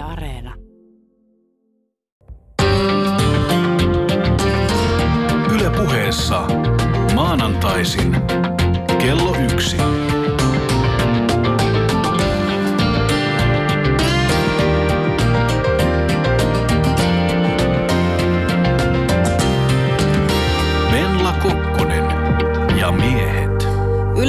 Yle Areena. Yle puheessa maanantaisin kello yksi.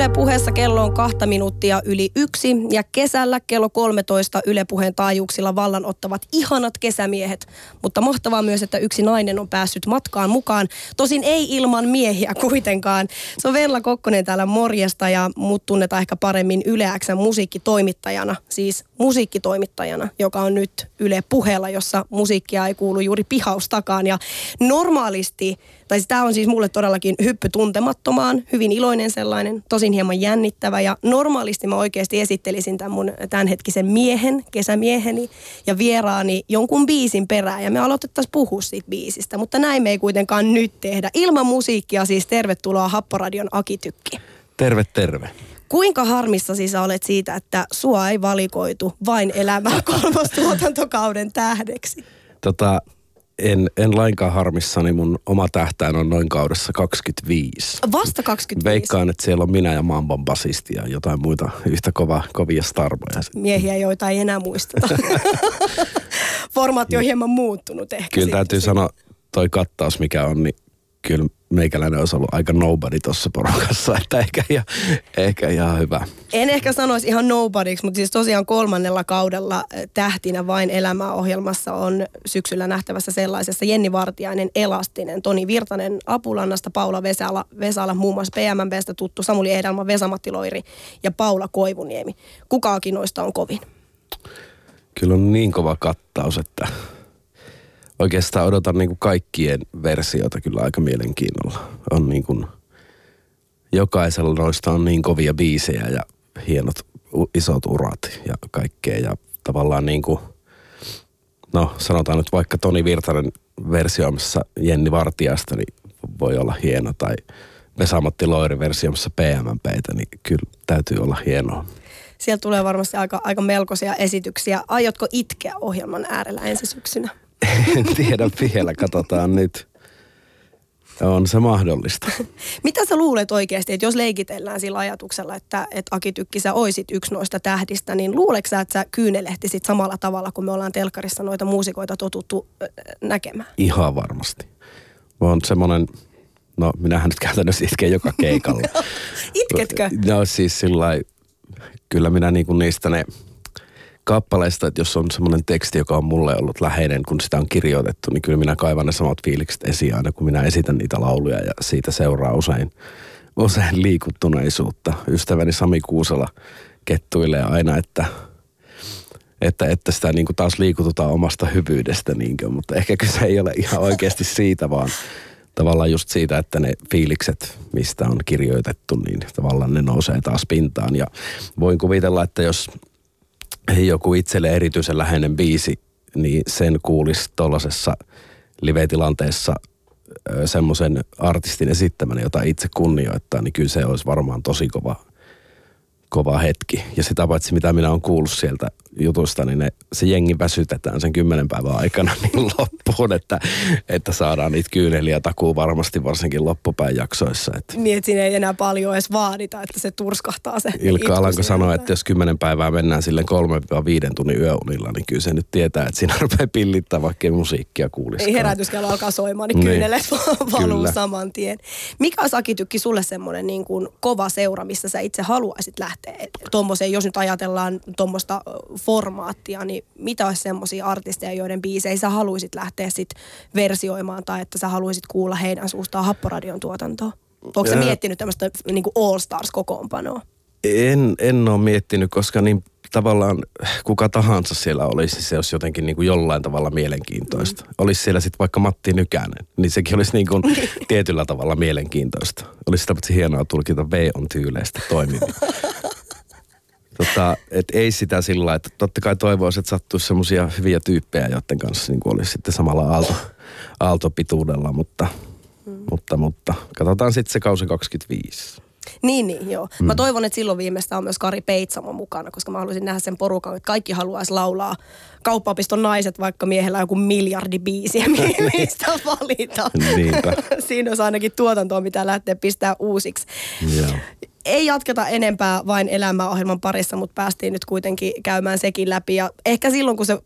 Yle puheessa kello on kahta minuuttia yli yksi ja kesällä kello 13 Yle puheen taajuuksilla vallan ottavat ihanat kesämiehet. Mutta mahtavaa myös, että yksi nainen on päässyt matkaan mukaan. Tosin ei ilman miehiä kuitenkaan. Se on Venla Kokkonen täällä morjesta ja mut tunnetaan ehkä paremmin Yle Xn musiikkitoimittajana. Siis musiikkitoimittajana, joka on nyt Yle puheella, jossa musiikkia ei kuulu juuri pihaustakaan. Ja normaalisti, tai siis tämä on siis mulle todellakin hyppy tuntemattomaan, hyvin iloinen sellainen, tosin hieman jännittävä. Ja normaalisti mä oikeasti esittelisin tämän mun tämänhetkisen miehen, kesämieheni ja vieraani jonkun biisin perään. Ja me aloitettaisiin puhua siitä biisistä, mutta näin me ei kuitenkaan nyt tehdä. Ilman musiikkia siis tervetuloa Happoradion Akitykki. Terve, terve. Kuinka harmissasi sä olet siitä, että sua ei valikoitu vain elämää kolmostuotantokauden tähdeksi? Tota, en, en lainkaan harmissani. Mun oma tähtäin on noin kaudessa 25. Vasta 25. Veikkaan, että siellä on minä ja Mamban basisti ja jotain muita yhtä kova, kovia starboja. Miehiä, joita ei enää muisteta. Formaatti on hieman muuttunut ehkä. Kyllä siitä täytyy sanoa, toi kattaus mikä on, niin kyllä meikäläinen olisi ollut aika nobody tuossa porukassa, että ehkä, ihan, ehkä ihan hyvä. En ehkä sanoisi ihan nobodyksi, mutta siis tosiaan kolmannella kaudella eh, tähtinä vain elämää ohjelmassa on syksyllä nähtävässä sellaisessa Jenni Vartiainen, Elastinen, Toni Virtanen Apulannasta, Paula Vesala, Vesala muun muassa PMMBstä tuttu, Samuli Edelman, Vesamatti Loiri ja Paula Koivuniemi. Kukaakin noista on kovin. Kyllä on niin kova kattaus, että oikeastaan odotan niin kuin kaikkien versioita kyllä aika mielenkiinnolla. On niin kuin, jokaisella noista on niin kovia biisejä ja hienot isot urat ja kaikkea. Ja tavallaan niin kuin, no sanotaan nyt vaikka Toni Virtanen versioimassa Jenni Vartiasta, niin voi olla hieno. Tai Vesamatti Loiri versioimassa PMMPtä, niin kyllä täytyy olla hienoa. Sieltä tulee varmasti aika, aika melkoisia esityksiä. Aiotko itkeä ohjelman äärellä ensi syksynä? En tiedä vielä, katsotaan nyt. On se mahdollista. Mitä sä luulet oikeasti, että jos leikitellään sillä ajatuksella, että, että Aki Tykki, sä oisit yksi noista tähdistä, niin luuleeko sä, että sä kyynelehtisit samalla tavalla, kun me ollaan telkkarissa noita muusikoita totuttu näkemään? Ihan varmasti. Mä oon semmonen, no minähän nyt käytännössä itken joka keikalla. Itketkö? No siis sillä kyllä minä niinku niistä ne kappaleista, että jos on semmoinen teksti, joka on mulle ollut läheinen, kun sitä on kirjoitettu, niin kyllä minä kaivan ne samat fiilikset esiin aina, kun minä esitän niitä lauluja ja siitä seuraa usein, usein liikuttuneisuutta. Ystäväni Sami Kuusela kettuilee aina, että että, että sitä niin kuin taas liikututaan omasta hyvyydestä, niin kuin, mutta ehkä kyse ei ole ihan oikeasti siitä, vaan tavallaan just siitä, että ne fiilikset, mistä on kirjoitettu, niin tavallaan ne nousee taas pintaan. Ja voin kuvitella, että jos joku itselle erityisen läheinen biisi, niin sen kuulisi tuollaisessa live-tilanteessa semmoisen artistin esittämänä, jota itse kunnioittaa, niin kyllä se olisi varmaan tosi kova, kova hetki. Ja sitä paitsi mitä minä olen kuullut sieltä jutusta, niin ne, se jengi väsytetään sen kymmenen päivän aikana niin loppuun, että, että saadaan niitä kyyneliä takuu varmasti varsinkin loppupäin jaksoissa. Että Niin, että siinä ei enää paljon edes vaadita, että se turskahtaa se Ilkka Alanko sanoi, että jos kymmenen päivää mennään silleen 3-5 tunnin yöunilla, niin kyllä se nyt tietää, että siinä rupeaa pillittää, vaikka musiikkia kuulisi. Ei herätyskello alkaa soimaan, niin Niin. kyynelet valuu Kyllä. saman tien. Mikä olisi Aki Tykki sulle semmoinen niin kuin kova seura, missä sä itse haluaisit lähteä tuommoiseen, jos nyt ajatellaan tuommoista formaattia, niin mitä olisi semmoisia artisteja, joiden biisejä sä haluaisit lähteä sit versioimaan tai että sä haluaisit kuulla heidän suustaan Happoradion tuotantoa? Onko sä miettinyt tämmöistä niin All Stars-kokoonpanoa? En, en ole miettinyt, koska niin tavallaan kuka tahansa siellä olisi, se olisi jotenkin niin kuin jollain tavalla mielenkiintoista. Mm. Olisi siellä sitten vaikka Matti Nykänen, niin sekin olisi niin kuin tietyllä tavalla mielenkiintoista. Olisi sitä hienoa tulkita V on tyyleistä toimivia. tota, et ei sitä sillä lailla, että totta kai toivoisi, että sattuisi semmoisia hyviä tyyppejä, joiden kanssa niin olisi sitten samalla aalto, aaltopituudella, mutta, mm. mutta, mutta katsotaan sitten se kausi 25. Niin, niin, joo. Mm. Mä toivon, että silloin viimeistä on myös Kari Peitsamo mukana, koska mä haluaisin nähdä sen porukan, että kaikki haluaisi laulaa kauppapiston naiset, vaikka miehellä on joku miljardi biisiä, mistä valita. Niinpä. Siinä olisi ainakin tuotantoa, mitä lähtee pistää uusiksi. Joo. Ei jatketa enempää vain elämäohjelman parissa, mutta päästiin nyt kuitenkin käymään sekin läpi. Ja ehkä silloin, kun se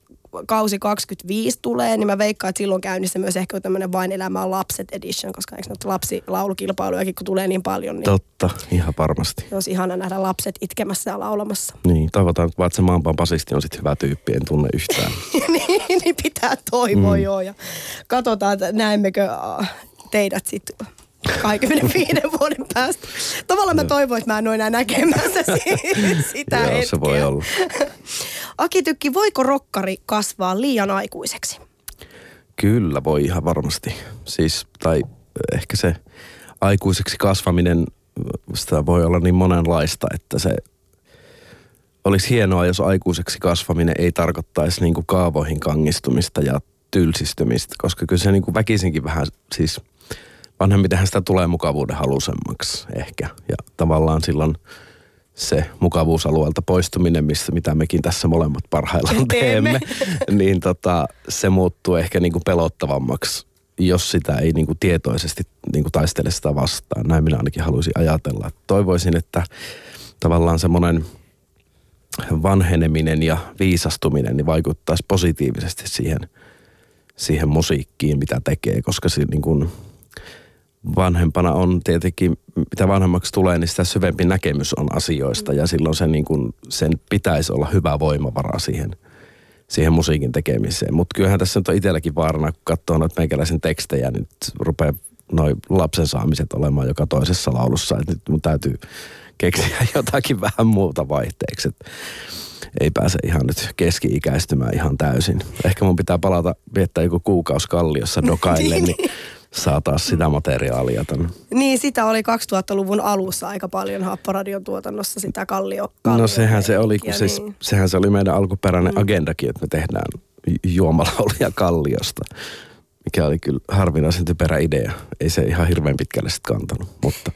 kausi 25 tulee, niin mä veikkaan, että silloin käynnissä myös ehkä tämmöinen vain elämää lapset edition, koska eikö nyt lapsilaulukilpailujakin, kun tulee niin paljon, niin Totta, ihan varmasti. olisi ihana nähdä lapset itkemässä ja laulamassa. Niin, toivotaan vaan, että se maanpaan basisti on sitten hyvä tyyppi, en tunne yhtään. niin, niin pitää toivoa mm. joo ja katsotaan, että näemmekö äh, teidät sitten 25 vuoden päästä. Tavallaan mä toivoin, että mä en ole enää näkemässä sitä Joo, hetkeä. se voi olla. Aki Tykki, voiko rokkari kasvaa liian aikuiseksi? Kyllä voi ihan varmasti. Siis, tai ehkä se aikuiseksi kasvaminen, sitä voi olla niin monenlaista, että se olisi hienoa, jos aikuiseksi kasvaminen ei tarkoittaisi niin kuin kaavoihin kangistumista ja tylsistymistä, koska kyllä se niin kuin väkisinkin vähän siis vanhemmitenhän sitä tulee mukavuuden halusemmaksi ehkä. Ja tavallaan silloin se mukavuusalueelta poistuminen, missä, mitä mekin tässä molemmat parhaillaan teemme, niin tota, se muuttuu ehkä niin kuin pelottavammaksi, jos sitä ei niin kuin tietoisesti niin kuin taistele sitä vastaan. Näin minä ainakin haluaisin ajatella. Toivoisin, että tavallaan semmoinen vanheneminen ja viisastuminen niin vaikuttaisi positiivisesti siihen, siihen musiikkiin, mitä tekee, koska se niin kuin vanhempana on tietenkin, mitä vanhemmaksi tulee, niin sitä syvempi näkemys on asioista ja silloin se niin kuin, sen pitäisi olla hyvä voimavara siihen, siihen musiikin tekemiseen. Mutta kyllähän tässä nyt on itselläkin vaarana, kun katsoo noita meikäläisen tekstejä, niin rupeaa noin lapsen saamiset olemaan joka toisessa laulussa. Että nyt mun täytyy keksiä jotakin vähän muuta vaihteeksi. Et ei pääse ihan nyt keski-ikäistymään ihan täysin. Ehkä mun pitää palata viettää joku kuukausi kalliossa dokaille, niin saa taas sitä materiaalia tänne. Niin, sitä oli 2000-luvun alussa aika paljon Happoradion tuotannossa sitä kallio. kallio No sehän se oli, kun siis, niin. sehän se oli meidän alkuperäinen mm. agendakin, että me tehdään ju- juomalaulia kalliosta. Mikä oli kyllä harvinaisen typerä idea. Ei se ihan hirveän pitkälle sitten kantanut, mutta,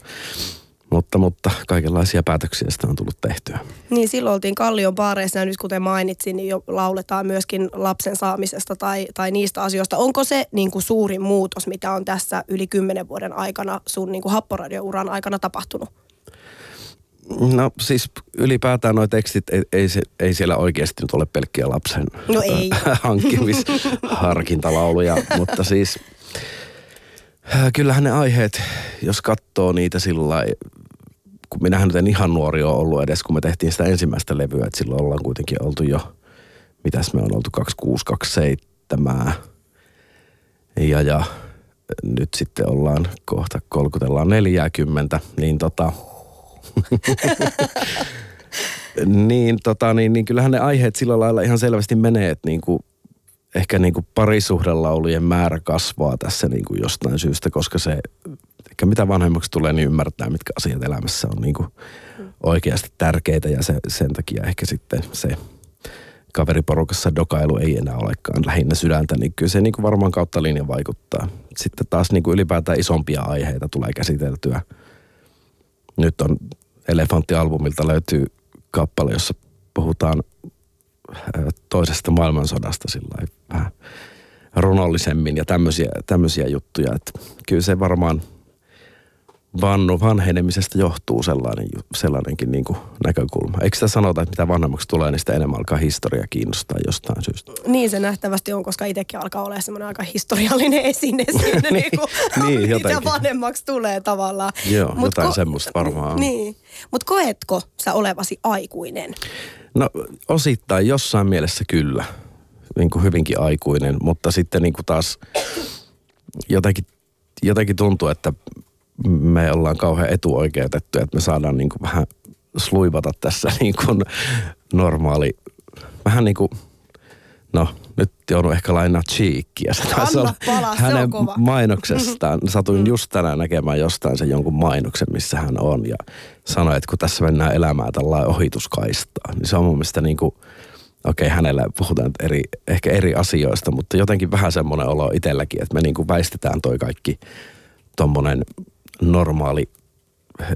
mutta, mutta kaikenlaisia päätöksiä sitä on tullut tehtyä. Niin, silloin oltiin Kallion baareissa ja nyt kuten mainitsin, niin jo lauletaan myöskin lapsen saamisesta tai, tai niistä asioista. Onko se niin kuin suurin muutos, mitä on tässä yli kymmenen vuoden aikana sun niin kuin happoradiouran aikana tapahtunut? No siis ylipäätään nuo tekstit, ei, ei, se, ei siellä oikeasti nyt ole pelkkiä lapsen No ei. hankkimisharkintalauluja, mutta siis kyllähän ne aiheet, jos katsoo niitä sillä kun minähän nyt en ihan nuori ole ollut edes, kun me tehtiin sitä ensimmäistä levyä, että silloin ollaan kuitenkin oltu jo, mitäs me on oltu, 2627 ja, ja nyt sitten ollaan kohta kolkutellaan 40, niin tota, niin, tota, niin, niin kyllähän ne aiheet sillä lailla ihan selvästi menee, että niin kuin, ehkä niin kuin parisuhdelaulujen määrä kasvaa tässä niin kuin jostain syystä, koska se, ehkä mitä vanhemmaksi tulee, niin ymmärtää, mitkä asiat elämässä on niin kuin oikeasti tärkeitä ja se, sen takia ehkä sitten se kaveriporukassa dokailu ei enää olekaan lähinnä sydäntä, niin kyllä se niin kuin varmaan kautta linjan vaikuttaa. Sitten taas niin kuin ylipäätään isompia aiheita tulee käsiteltyä. Nyt on Elefanttialbumilta löytyy kappale, jossa puhutaan toisesta maailmansodasta sillä vähän runollisemmin ja tämmöisiä, tämmöisiä juttuja. Että kyllä se varmaan vannu, vanhenemisesta johtuu sellainen, sellainenkin niin kuin näkökulma. Eikö sitä sanota, että mitä vanhemmaksi tulee, niin sitä enemmän alkaa historia kiinnostaa jostain syystä? Niin se nähtävästi on, koska itsekin alkaa olla semmoinen aika historiallinen esine siinä, Niin, niin, kuin, niin, mitä jotenkin. vanhemmaksi tulee tavallaan. Joo, Mut jotain semmoista varmaan. Niin, mutta koetko sä olevasi aikuinen? No osittain jossain mielessä kyllä, niin kuin hyvinkin aikuinen, mutta sitten niin kuin taas jotenkin, jotenkin tuntuu, että me ollaan kauhean etuoikeutettuja, että me saadaan niin kuin vähän sluivata tässä niin kuin normaali, vähän niin kuin, no nyt joudun ehkä lainaa cheekkiä. Se taisi Anna olla palaa, se on hänen kova. mainoksestaan. Satuin just tänään näkemään jostain sen jonkun mainoksen, missä hän on ja sanoi, että kun tässä mennään elämään tällainen ohituskaistaa, niin se on mun mielestä niin kuin, okei hänellä puhutaan eri, ehkä eri asioista, mutta jotenkin vähän semmoinen olo itselläkin, että me niin kuin väistetään toi kaikki tommonen normaali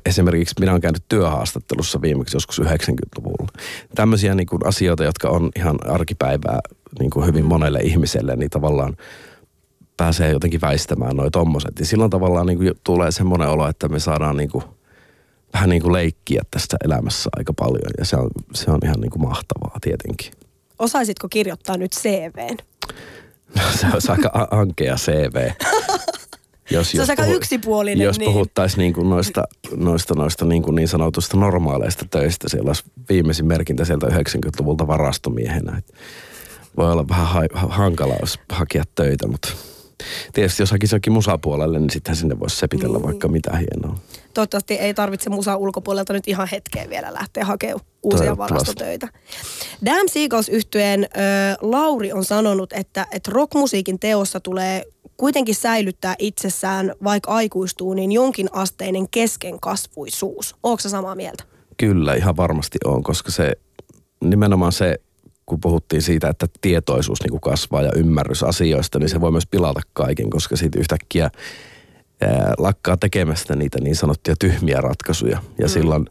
esimerkiksi minä olen käynyt työhaastattelussa viimeksi joskus 90-luvulla. Tämmöisiä niin kuin asioita, jotka on ihan arkipäivää niin kuin hyvin monelle ihmiselle, niin tavallaan pääsee jotenkin väistämään noin tommoset. Ja silloin tavallaan niin kuin tulee semmoinen olo, että me saadaan niin kuin, vähän niin kuin leikkiä tästä elämässä aika paljon. Ja se on, se on ihan niin kuin mahtavaa tietenkin. Osaisitko kirjoittaa nyt CVn? No, se olisi aika ankea CV. Jos, Se olisi aika yksipuolinen, Jos niin. puhuttaisiin niin kuin noista, noista, noista niin, kuin niin sanotusta normaaleista töistä, siellä olisi viimeisin merkintä sieltä 90-luvulta varastomiehenä. Et voi olla vähän ha- ha- hankala, jos hakea töitä, mutta tietysti jos hakisi jokin musapuolelle, niin sittenhän sinne voisi sepitellä Niin. vaikka mitä hienoa. Toivottavasti ei tarvitse musa ulkopuolelta nyt ihan hetkeen vielä lähteä hakemaan uusia varastotöitä. Damn Seagulls yhtyeen Lauri on sanonut, että, että rockmusiikin teossa tulee kuitenkin säilyttää itsessään, vaikka aikuistuu, niin jonkin asteinen keskenkasvuisuus. Oletko samaa mieltä? Kyllä, ihan varmasti on, koska se nimenomaan se, kun puhuttiin siitä, että tietoisuus niin kasvaa ja ymmärrys asioista, niin se voi myös pilata kaiken, koska siitä yhtäkkiä ää, lakkaa tekemästä niitä niin sanottuja tyhmiä ratkaisuja. Ja mm. silloin,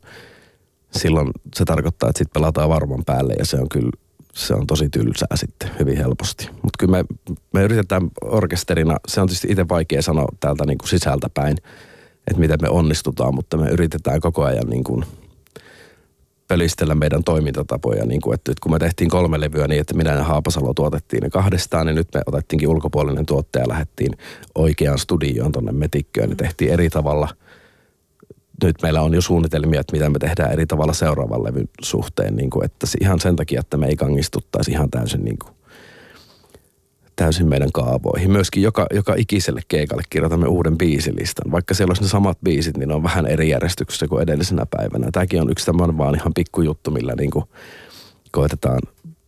silloin se tarkoittaa, että sitten pelataan varman päälle ja se on kyllä se on tosi tylsää sitten hyvin helposti. Mutta kyllä me, me yritetään orkesterina, se on tietysti itse vaikea sanoa täältä niin kuin sisältä päin, että miten me onnistutaan, mutta me yritetään koko ajan niin kuin pölistellä meidän toimintatapoja. Niin kuin, että nyt kun me tehtiin kolme levyä niin, että minä ja Haapasalo tuotettiin ne kahdestaan, niin nyt me otettiinkin ulkopuolinen tuottaja ja lähdettiin oikeaan studioon tuonne metikköön. Ne tehtiin eri tavalla. Nyt meillä on jo suunnitelmia, että mitä me tehdään eri tavalla seuraavan levyn suhteen. Niin kuin, että ihan sen takia, että me ei kangistuttaisi ihan täysin niin kuin, täysin meidän kaavoihin. Myöskin joka, joka ikiselle keikalle kirjoitamme uuden biisilistan. Vaikka siellä olisi ne samat biisit, niin ne on vähän eri järjestyksessä kuin edellisenä päivänä. Tämäkin on yksi tämmöinen vaan ihan pikkujuttu, millä niin koetetaan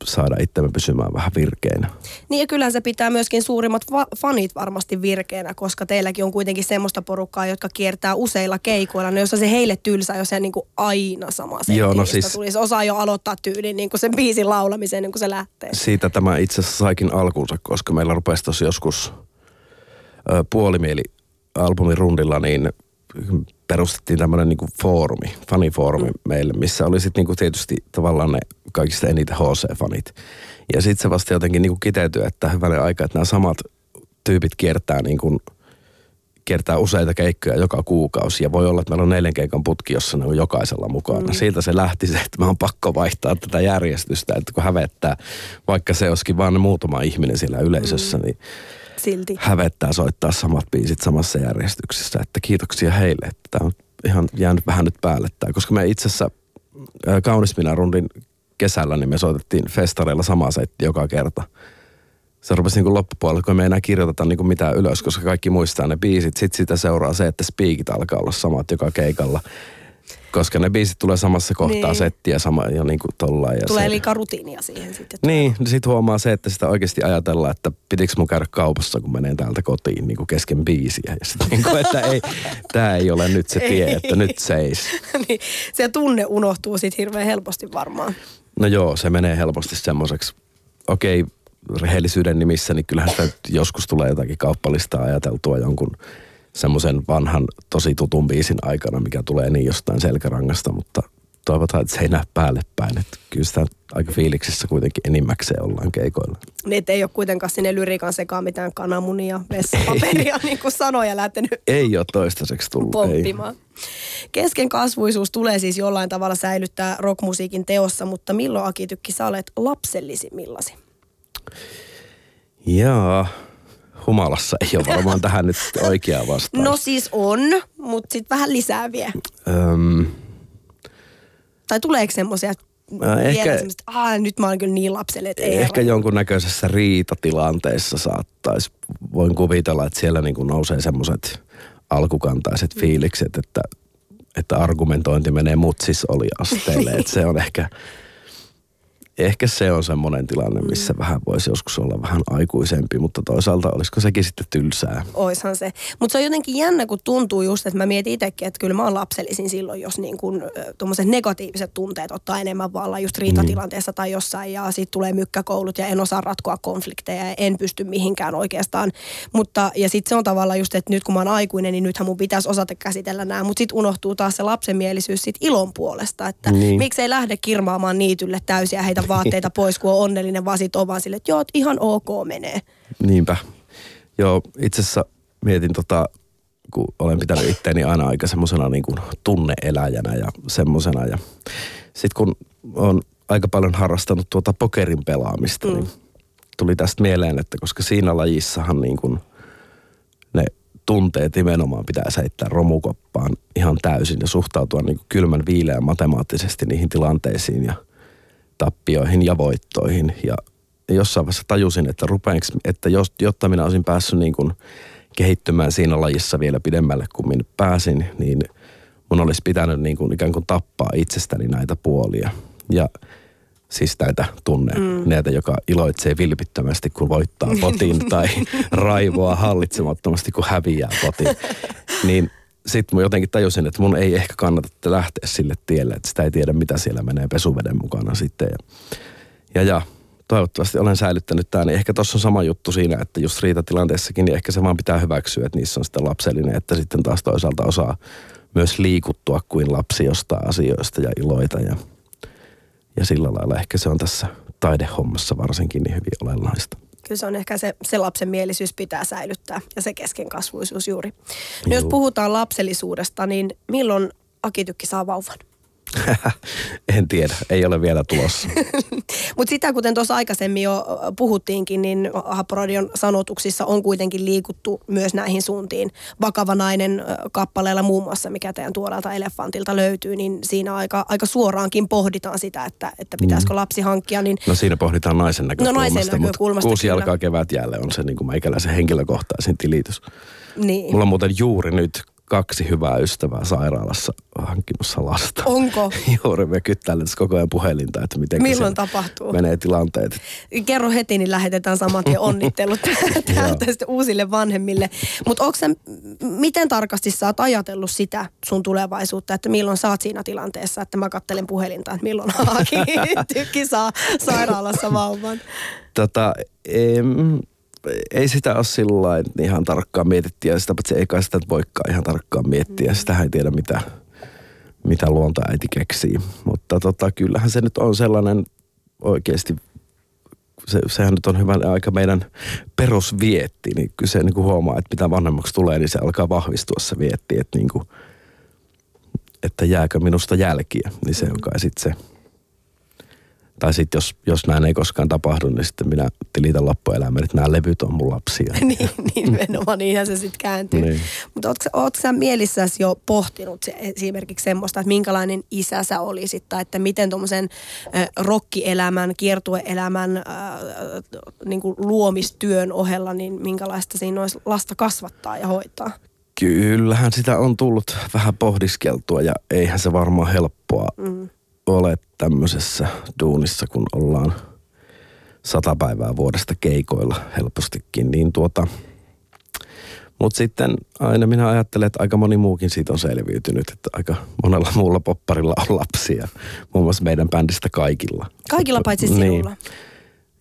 saada itsemme pysymään vähän virkeinä. Niin ja kyllä se pitää myöskin suurimmat va- fanit varmasti virkeänä, koska teilläkin on kuitenkin semmoista porukkaa, jotka kiertää useilla keikoilla. No jos se heille tylsä, jos se niin kuin aina sama se Joo, no siis- tulisi. Osaa jo aloittaa tyylin niin kuin sen biisin laulamisen, niin kuin se lähtee. Siitä tämä itse asiassa saikin alkunsa, koska meillä rupesi tuossa joskus ö, puolimieli albumin rundilla, niin perustettiin tämmöinen niinku foorumi, fanifoorumi mm. meille, missä oli sitten niinku tietysti tavallaan ne kaikista eniten HC-fanit. Ja sitten se vasta jotenkin niinku kiteytyi, että hyvänen aika, että nämä samat tyypit kiertää niinku, kiertää useita keikkoja joka kuukausi. Ja voi olla, että meillä on neljän keikan putki, jossa ne on jokaisella mukana. Mm. Siitä se lähti se, että mä on pakko vaihtaa tätä järjestystä, että kun hävettää, vaikka se olisikin vain muutama ihminen siellä yleisössä, mm. niin Silti. hävettää soittaa samat biisit samassa järjestyksessä. Että kiitoksia heille, että tämä on ihan jäänyt vähän nyt päälle tää. Koska me itse asiassa Kaunis minä rundin kesällä, niin me soitettiin festareilla sama setti joka kerta. Se rupesi niin loppupuolella, kun me ei enää kirjoiteta niin mitään ylös, koska kaikki muistaa ne biisit. Sitten sitä seuraa se, että speakit alkaa olla samat joka keikalla. Koska ne biisit tulee samassa kohtaa Niin. settiä sama, ja niin kuin tollain. Ja Tulee se, liikaa rutiinia siihen sitten. niin, niin sitten huomaa se, että sitä oikeasti ajatellaan, että pitikö mun käydä kaupassa, kun menen täältä kotiin niin kuin kesken biisiä. Ja sitten niin kuin, että ei, tämä ei ole nyt se tie, että nyt seis. niin, se tunne unohtuu sitten hirveän helposti varmaan. No joo, se menee helposti semmoiseksi, okei, rehellisyyden nimissä, niin kyllähän sitä joskus tulee jotakin kauppalistaa ajateltua jonkun semmoisen vanhan, tosi tutun biisin aikana, mikä tulee niin jostain selkärangasta, mutta toivotaan, että se ei näe päälle päin. Että kyllä sitä aika fiiliksissä kuitenkin enimmäkseen ollaan keikoilla. Niin, ei ole kuitenkaan sinne lyrikan sekaan mitään kananmunia, vessapaperia, niin kuin sanoja lähtenyt Ei ole toistaiseksi tullut. Ei. pomppimaan. Kesken kasvuisuus tulee siis jollain tavalla säilyttää rockmusiikin teossa, mutta milloin Aki Tykki sä olet lapsellisimmillasi? Jaa, humalassa ei ole varmaan tähän nyt oikea vastaus. No siis on, mutta sitten vähän lisää vielä. Öm, Tai tuleeko semmoisia, Äh, ehkä- että nyt mä oon kyllä niin lapselle, että ei Ehkä jonkunnäköisessä riitatilanteessa saattaisi, voin kuvitella, että siellä niin kuin nousee semmoiset alkukantaiset fiilikset, että, että argumentointi menee mutsis oli asteelle. että se on ehkä, ehkä se on semmoinen tilanne, missä mm. vähän voisi joskus olla vähän aikuisempi, mutta toisaalta olisiko sekin sitten tylsää. Oishan se. Mutta se on jotenkin jännä, kun tuntuu just, että mä mietin itsekin, että kyllä mä oon lapsellisin silloin, jos niin kun, tuommoiset negatiiviset tunteet ottaa enemmän vallan just riitatilanteessa mm. tai jossain ja sitten tulee mykkäkoulut ja en osaa ratkoa konflikteja ja en pysty mihinkään oikeastaan. Mutta ja sitten se on tavallaan just, että nyt kun mä oon aikuinen, niin nythän mun pitäisi osata käsitellä nämä, mutta sitten unohtuu taas se lapsenmielisyys sit ilon puolesta, että niin. miksei lähde kirmaamaan niitylle täysiä heitä vaatteita pois, kun on onnellinen, vaan sit on vaan sille, että joo, ihan ok menee. Niinpä. Joo, itse asiassa mietin tota, kun olen pitänyt itteeni aina aika semmoisena niin kuin tunneeläjänä ja semmoisena. Ja sitten kun on aika paljon harrastanut tuota pokerin pelaamista, niin mm. niin tuli tästä mieleen, että koska siinä lajissahan niin kuin ne tunteet nimenomaan pitää seittää romukoppaan ihan täysin ja suhtautua niin kuin kylmän viileän matemaattisesti niihin tilanteisiin ja tappioihin ja voittoihin. Ja jossain vaiheessa tajusin, että, rupeanks, että jos, jotta minä olisin päässyt niin kuin kehittymään siinä lajissa vielä pidemmälle kuin minä pääsin, niin mun olisi pitänyt niin kuin ikään kuin tappaa itsestäni näitä puolia. Ja siis näitä tunne, mm. näitä, joka iloitsee vilpittömästi, kun voittaa potin tai raivoa hallitsemattomasti, kun häviää potin. Niin sitten mä jotenkin tajusin, että mun ei ehkä kannata lähteä sille tielle, että sitä ei tiedä, mitä siellä menee pesuveden mukana sitten. Ja, ja, ja toivottavasti olen säilyttänyt tämän. Niin ehkä tuossa on sama juttu siinä, että just riitatilanteessakin, niin ehkä se vaan pitää hyväksyä, että niissä on sitten lapsellinen, että sitten taas toisaalta osaa myös liikuttua kuin lapsi jostain asioista ja iloita. Ja, ja sillä lailla ehkä se on tässä taidehommassa varsinkin niin hyvin olennaista kyllä se on ehkä se, se lapsen mielisyys pitää säilyttää ja se keskenkasvuisuus juuri. No jos puhutaan lapsellisuudesta, niin milloin Akitykki saa vauvan? en tiedä, ei ole vielä tulossa. Mutta sitä, kuten tuossa aikaisemmin jo puhuttiinkin, niin Haporadion sanotuksissa on kuitenkin liikuttu myös näihin suuntiin. Vakava nainen kappaleella muun muassa, mikä teidän tuoreelta elefantilta löytyy, niin siinä aika, aika suoraankin pohditaan sitä, että, että pitäisikö mm. lapsi hankkia. Niin... No siinä pohditaan naisen näkökulmasta, no naisen näkökulmasta kuusi kyllä. jalkaa kevät jälleen on se niin kuin meikäläisen henkilökohtaisin tilitys. Niin. Mulla on muuten juuri nyt kaksi hyvää ystävää sairaalassa hankkimassa lasta. Onko? Juuri me kyttäilen koko ajan puhelinta, että miten Milloin tapahtuu? menee tilanteet. Kerro heti, niin lähetetään saman tien onnittelut täältä uusille vanhemmille. Mutta miten tarkasti sä oot ajatellut sitä sun tulevaisuutta, että milloin sä oot siinä tilanteessa, että mä kattelen puhelinta, että milloin Haaki tykki saa sairaalassa vauvan? Tota, em, ei sitä ole sillä ihan tarkkaan mietitty ja sitä paitsi ei kai sitä voikaan ihan tarkkaan miettiä. Mm. Sitä ei tiedä mitä, mitä luontoäiti keksii. Mutta tota, kyllähän se nyt on sellainen oikeasti se, sehän nyt on hyvä aika meidän perusvietti, niin kyllä se niin kuin huomaa, että mitä vanhemmaksi tulee, niin se alkaa vahvistua se vietti, että, niin kuin, että jääkö minusta jälkiä, niin se on kai sitten se tai sitten jos, jos näin ei koskaan tapahdu, niin sitten minä tilitän loppuelämän, että nämä levyt on mun lapsia. niin, niin nimenomaan niinhän se sitten kääntyy. niin. Mutta ootko, ootko sä mielissäsi jo pohtinut se, esimerkiksi semmoista, että minkälainen isä sä olisit, tai että miten tuommoisen äh, rokkielämän, kiertueelämän, äh, niin kuin luomistyön ohella, niin minkälaista siinä olisi lasta kasvattaa ja hoitaa? Kyllähän sitä on tullut vähän pohdiskeltua ja eihän se varmaan helppoa mm ole tämmöisessä duunissa, kun ollaan sata päivää vuodesta keikoilla helpostikin, niin tuota, mutta sitten aina minä ajattelen, että aika moni muukin siitä on selviytynyt, että aika monella muulla popparilla on lapsia, muun muassa meidän bändistä kaikilla. Kaikilla paitsi niin. sinulla. Niin.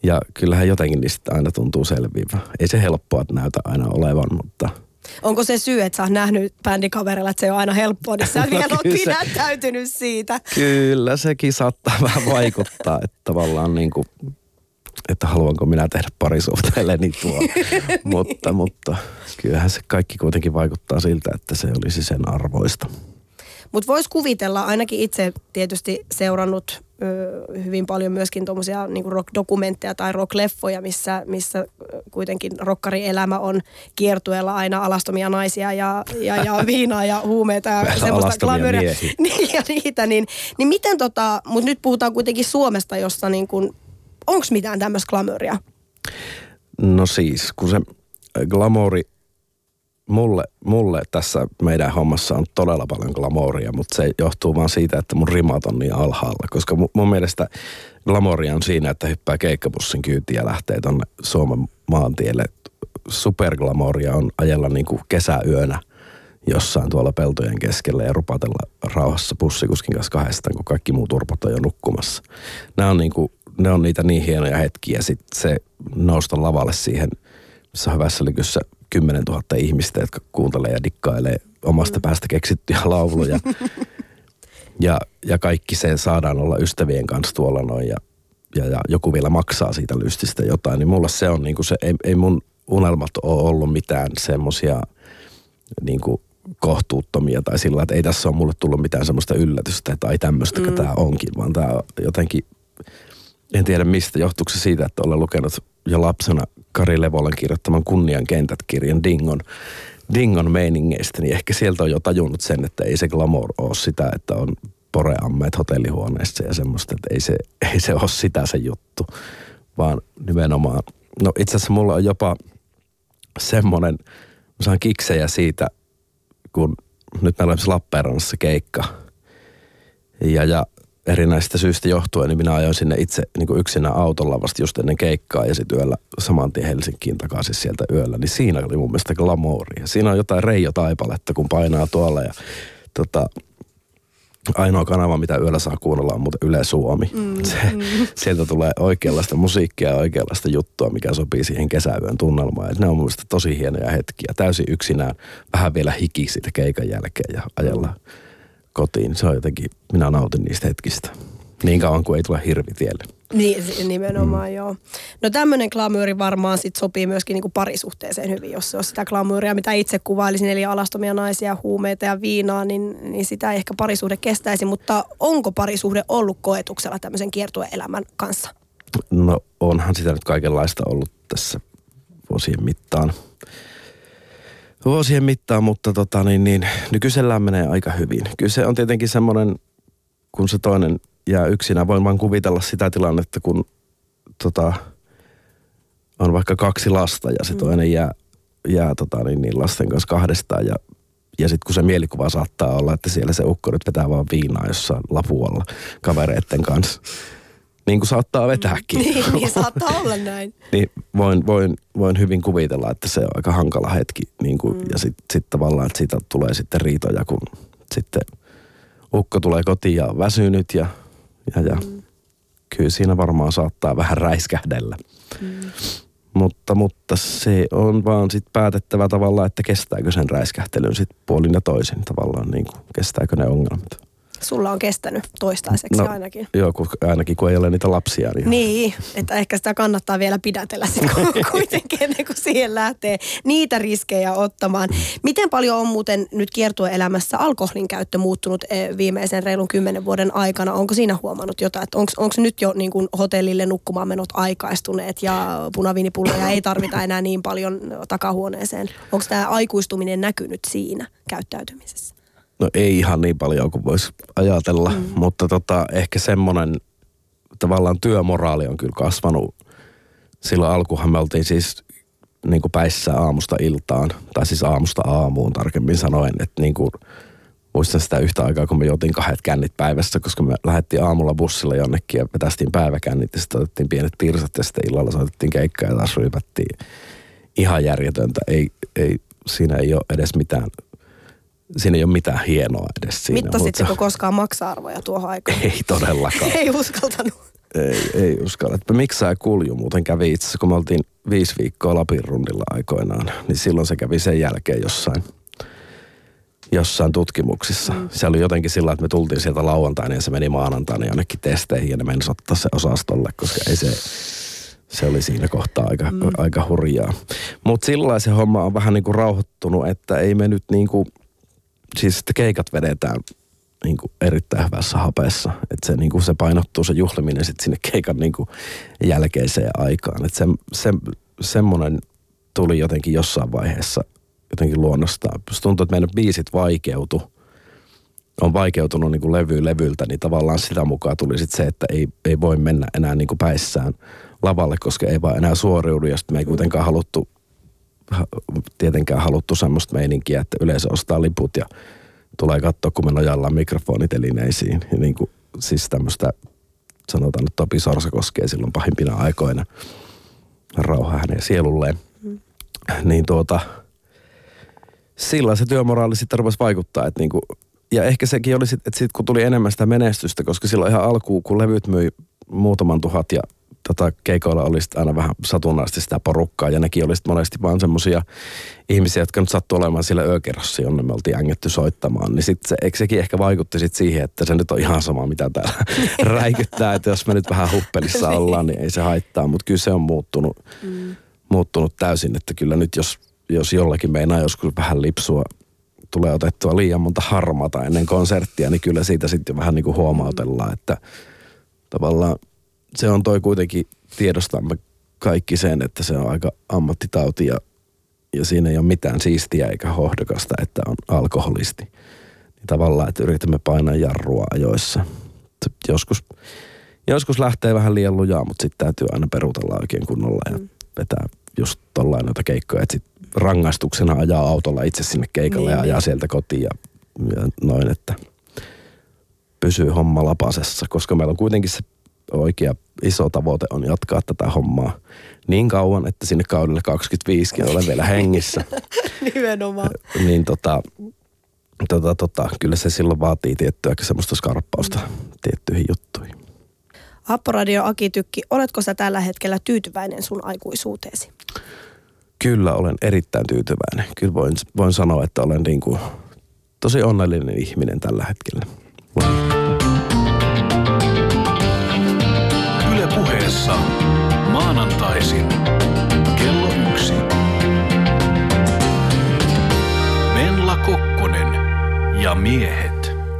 Ja kyllähän jotenkin niistä aina tuntuu selviävä. Ei se helppoa näytä aina olevan, mutta – Onko se syy, että sä oot nähnyt bändikaverilla, että se on aina helppoa, niin sä no, vielä oot pidättäytynyt siitä? Kyllä, sekin saattaa vähän vaikuttaa, että tavallaan niin kuin, että haluanko minä tehdä parisuhteelle niin tuo. niin. mutta, mutta kyllähän se kaikki kuitenkin vaikuttaa siltä, että se olisi sen arvoista. Mutta voisi kuvitella, ainakin itse tietysti seurannut hyvin paljon myöskin tuommoisia niin rock-dokumentteja tai rock-leffoja, missä, missä kuitenkin rokkarielämä on kiertueella aina alastomia naisia ja, ja, ja viinaa ja huumeita ja semmoista glamoria. Niin, ja niitä, niin, niin miten tota, mutta nyt puhutaan kuitenkin Suomesta, jossa niin kuin, onko mitään tämmöistä glamouria? No siis, kun se glamouri mulle, mulle tässä meidän hommassa on todella paljon glamouria, mutta se johtuu vaan siitä, että mun rimat on niin alhaalla. Koska mun, mielestä glamouria on siinä, että hyppää keikkabussin kyytiin ja lähtee tonne Suomen maantielle. Superglamouria on ajella niin kuin kesäyönä jossain tuolla peltojen keskellä ja rupatella rauhassa bussikuskin kanssa kahdestaan, kun kaikki muut urpot on jo nukkumassa. Nämä on, niin kuin, ne on niitä niin hienoja hetkiä. Sitten se nousta lavalle siihen, missä hyvässä lykyssä 10 000 ihmistä, jotka kuuntelee ja dikkailee omasta mm. päästä keksittyjä lauluja. ja, ja kaikki se saadaan olla ystävien kanssa tuolla noin ja, ja, ja joku vielä maksaa siitä lystistä jotain. Niin mulla se on niin kuin se, ei, ei mun unelmat ole ollut mitään semmosia niin kuin kohtuuttomia tai sillä että ei tässä ole mulle tullut mitään semmoista yllätystä, että ai tämmöistäkö mm. tämä onkin, vaan tämä jotenkin, en tiedä mistä, johtuuko se siitä, että olen lukenut jo lapsena Kari Levolan kirjoittaman Kunnian kentät-kirjan Dingon, Dingon meiningeistä, niin ehkä sieltä on jo tajunnut sen, että ei se glamour ole sitä, että on poreammeet hotellihuoneessa ja semmoista, että ei se, ei se ole sitä se juttu, vaan nimenomaan, no itse asiassa mulla on jopa semmoinen, mä saan kiksejä siitä, kun nyt meillä on Lappeenrannassa keikka, ja, ja erinäisistä syistä johtuen, niin minä ajoin sinne itse niin kuin yksinä autolla vasta just ennen keikkaa ja sitten yöllä saman tien Helsinkiin takaisin sieltä yöllä. Niin siinä oli mun mielestä glamouria. Siinä on jotain Reijo Taipaletta, kun painaa tuolla ja tota, ainoa kanava, mitä yöllä saa kuunnella on muuten Yle Suomi. Mm, Se, mm. Sieltä tulee oikeanlaista musiikkia ja oikeanlaista juttua, mikä sopii siihen kesäyön tunnelmaan. Ja ne on mun mielestä tosi hienoja hetkiä. Täysin yksinään, vähän vielä hiki siitä keikan jälkeen ja ajalla. Mm kotiin. Se on jotenkin, minä nautin niistä hetkistä. Niin kauan kuin ei tule hirvi tielle. Niin, nimenomaan mm. joo. No tämmöinen glamyyri varmaan sit sopii myöskin niinku parisuhteeseen hyvin, jos se on sitä glamyyriä, mitä itse kuvailisin, eli alastomia naisia, huumeita ja viinaa, niin, niin sitä ei ehkä parisuhde kestäisi, mutta onko parisuhde ollut koetuksella tämmöisen kiertueelämän kanssa? No onhan sitä nyt kaikenlaista ollut tässä vuosien mittaan vuosien mittaan, mutta tota, niin, niin, nykyisellään menee aika hyvin. Kyllä se on tietenkin semmoinen, kun se toinen jää yksinä. Voin vaan kuvitella sitä tilannetta, kun tota, on vaikka kaksi lasta ja se mm. toinen jää, jää tota, niin, niin lasten kanssa kahdestaan. Ja, ja sitten kun se mielikuva saattaa olla, että siellä se ukko nyt vetää vaan viinaa jossain lapualla kavereiden kanssa niin kuin saattaa vetääkin. niin, niin saattaa olla näin. niin voin, voin, voin hyvin kuvitella, että se on aika hankala hetki. Niin kuin, mm. Ja sitten sit tavallaan, että siitä tulee sitten riitoja, kun sitten ukko tulee kotiin ja on väsynyt ja, ja, ja mm. kyllä siinä varmaan saattaa vähän räiskähdellä. Mm. Mutta, mutta se on vaan sitten päätettävä tavallaan, että kestääkö sen räiskähtelyn sitten puolin ja toisin tavallaan, niin kuin, kestääkö ne ongelmat sulla on kestänyt toistaiseksi no, ainakin. Joo, kun, ainakin kun ei ole niitä lapsia. Niin, niin että ehkä sitä kannattaa vielä pidätellä sit, kuitenkin ennen kuin siihen lähtee niitä riskejä ottamaan. Miten paljon on muuten nyt kiertueelämässä alkoholin käyttö muuttunut eh, viimeisen reilun kymmenen vuoden aikana? Onko siinä huomannut jotain, että onko nyt jo niin kuin hotellille nukkumaan menot aikaistuneet ja punaviinipulloja ei tarvita enää niin paljon takahuoneeseen? Onko tämä aikuistuminen näkynyt siinä käyttäytymisessä? No ei ihan niin paljon kuin voisi ajatella, mm. mutta tota, ehkä semmoinen tavallaan työmoraali on kyllä kasvanut. Silloin alkuhan me oltiin siis niin kuin päissä aamusta iltaan, tai siis aamusta aamuun tarkemmin sanoen, että niin kuin, muistan sitä yhtä aikaa, kun me jotin kahdet kännit päivässä, koska me lähdettiin aamulla bussilla jonnekin ja vetästiin päiväkännit ja sitten otettiin pienet tirsat ja sitten illalla soitettiin keikkaa ja taas ryypättiin. Ihan järjetöntä. Ei, ei, siinä ei ole edes mitään siinä ei ole mitään hienoa edes siinä. Mittasitteko mutta... koskaan maksa-arvoja tuohon aikaan? Ei todellakaan. ei uskaltanut. Ei, ei uskalla. Miksi sä kulju muuten kävi itse asiassa, kun me oltiin viisi viikkoa Lapin rundilla aikoinaan, niin silloin se kävi sen jälkeen jossain, jossain tutkimuksissa. Mm. Se oli jotenkin sillä, että me tultiin sieltä lauantaina ja se meni maanantaina jonnekin testeihin ja ne meni ottaa se osastolle, koska ei se, se oli siinä kohtaa aika, mm. aika hurjaa. Mutta sillä se homma on vähän niin kuin rauhoittunut, että ei me nyt niin kuin – siis että keikat vedetään niin kuin erittäin hyvässä hapeessa. Että se, niin kuin se painottuu se juhliminen sitten sinne keikan niin kuin jälkeiseen aikaan. Että se, se, semmoinen tuli jotenkin jossain vaiheessa jotenkin luonnostaan. Jos tuntuu, että meidän biisit vaikeutu, on vaikeutunut niin kuin levy levyltä, niin tavallaan sitä mukaan tuli sitten se, että ei, ei voi mennä enää niin kuin päissään lavalle, koska ei vaan enää suoriudu. Ja sitten me ei kuitenkaan haluttu ha- tietenkään haluttu semmoista meininkiä, että yleisö ostaa liput ja tulee katsoa, kun me nojallaan mikrofonitelineisiin. Ja niin kuin, siis tämmöistä, sanotaan, että Topi Sorsa koskee silloin pahimpina aikoina. Rauha hänen sielulleen. Mm. Niin tuota, sillä se työmoraali sitten rupesi vaikuttaa, että niinku, ja ehkä sekin oli sitten, että sit kun tuli enemmän sitä menestystä, koska silloin ihan alkuun, kun levyt myi muutaman tuhat ja tota, keikoilla oli sit aina vähän satunnaisesti sitä porukkaa ja nekin oli monesti vaan semmoisia ihmisiä, jotka nyt sattuu olemaan siellä yökerrossa, jonne me oltiin ängetty soittamaan. Niin sit se, sekin ehkä vaikutti sit siihen, että se nyt on ihan sama, mitä täällä räikyttää, että jos me nyt vähän huppelissa ollaan, niin ei se haittaa, mutta kyllä se on muuttunut, mm. muuttunut täysin, että kyllä nyt jos, jos jollakin meinaa joskus vähän lipsua tulee otettua liian monta harmata ennen konserttia, niin kyllä siitä sitten vähän niin kuin huomautellaan, että tavallaan se on toi kuitenkin tiedostamme kaikki sen, että se on aika ammattitauti ja, ja siinä ei ole mitään siistiä eikä hohdokasta, että on alkoholisti. Niin tavallaan, että yritämme painaa jarrua ajoissa. Joskus, joskus lähtee vähän liian lujaa, mutta sitten täytyy aina perutella oikein kunnolla ja mm. vetää just tollain noita keikkoja, että sit rangaistuksena ajaa autolla itse sinne keikalle niin, ja ajaa niin. sieltä kotiin ja, ja noin, että pysyy homma lapasessa, koska meillä on kuitenkin se oikea iso tavoite on jatkaa tätä hommaa niin kauan, että sinne kaudelle 25 olen vielä hengissä. Nimenomaan. niin tota, tota, tota, kyllä se silloin vaatii tiettyä semmoista skarppausta tiettyihin juttuihin. Happoradio Aki Tykki, oletko sä tällä hetkellä tyytyväinen sun aikuisuuteesi? Kyllä olen erittäin tyytyväinen. Kyllä voin, voin sanoa, että olen niin kuin tosi onnellinen ihminen tällä hetkellä. Yle puheessa maanantaisin kello yksi. Menla Kokkonen ja miehet.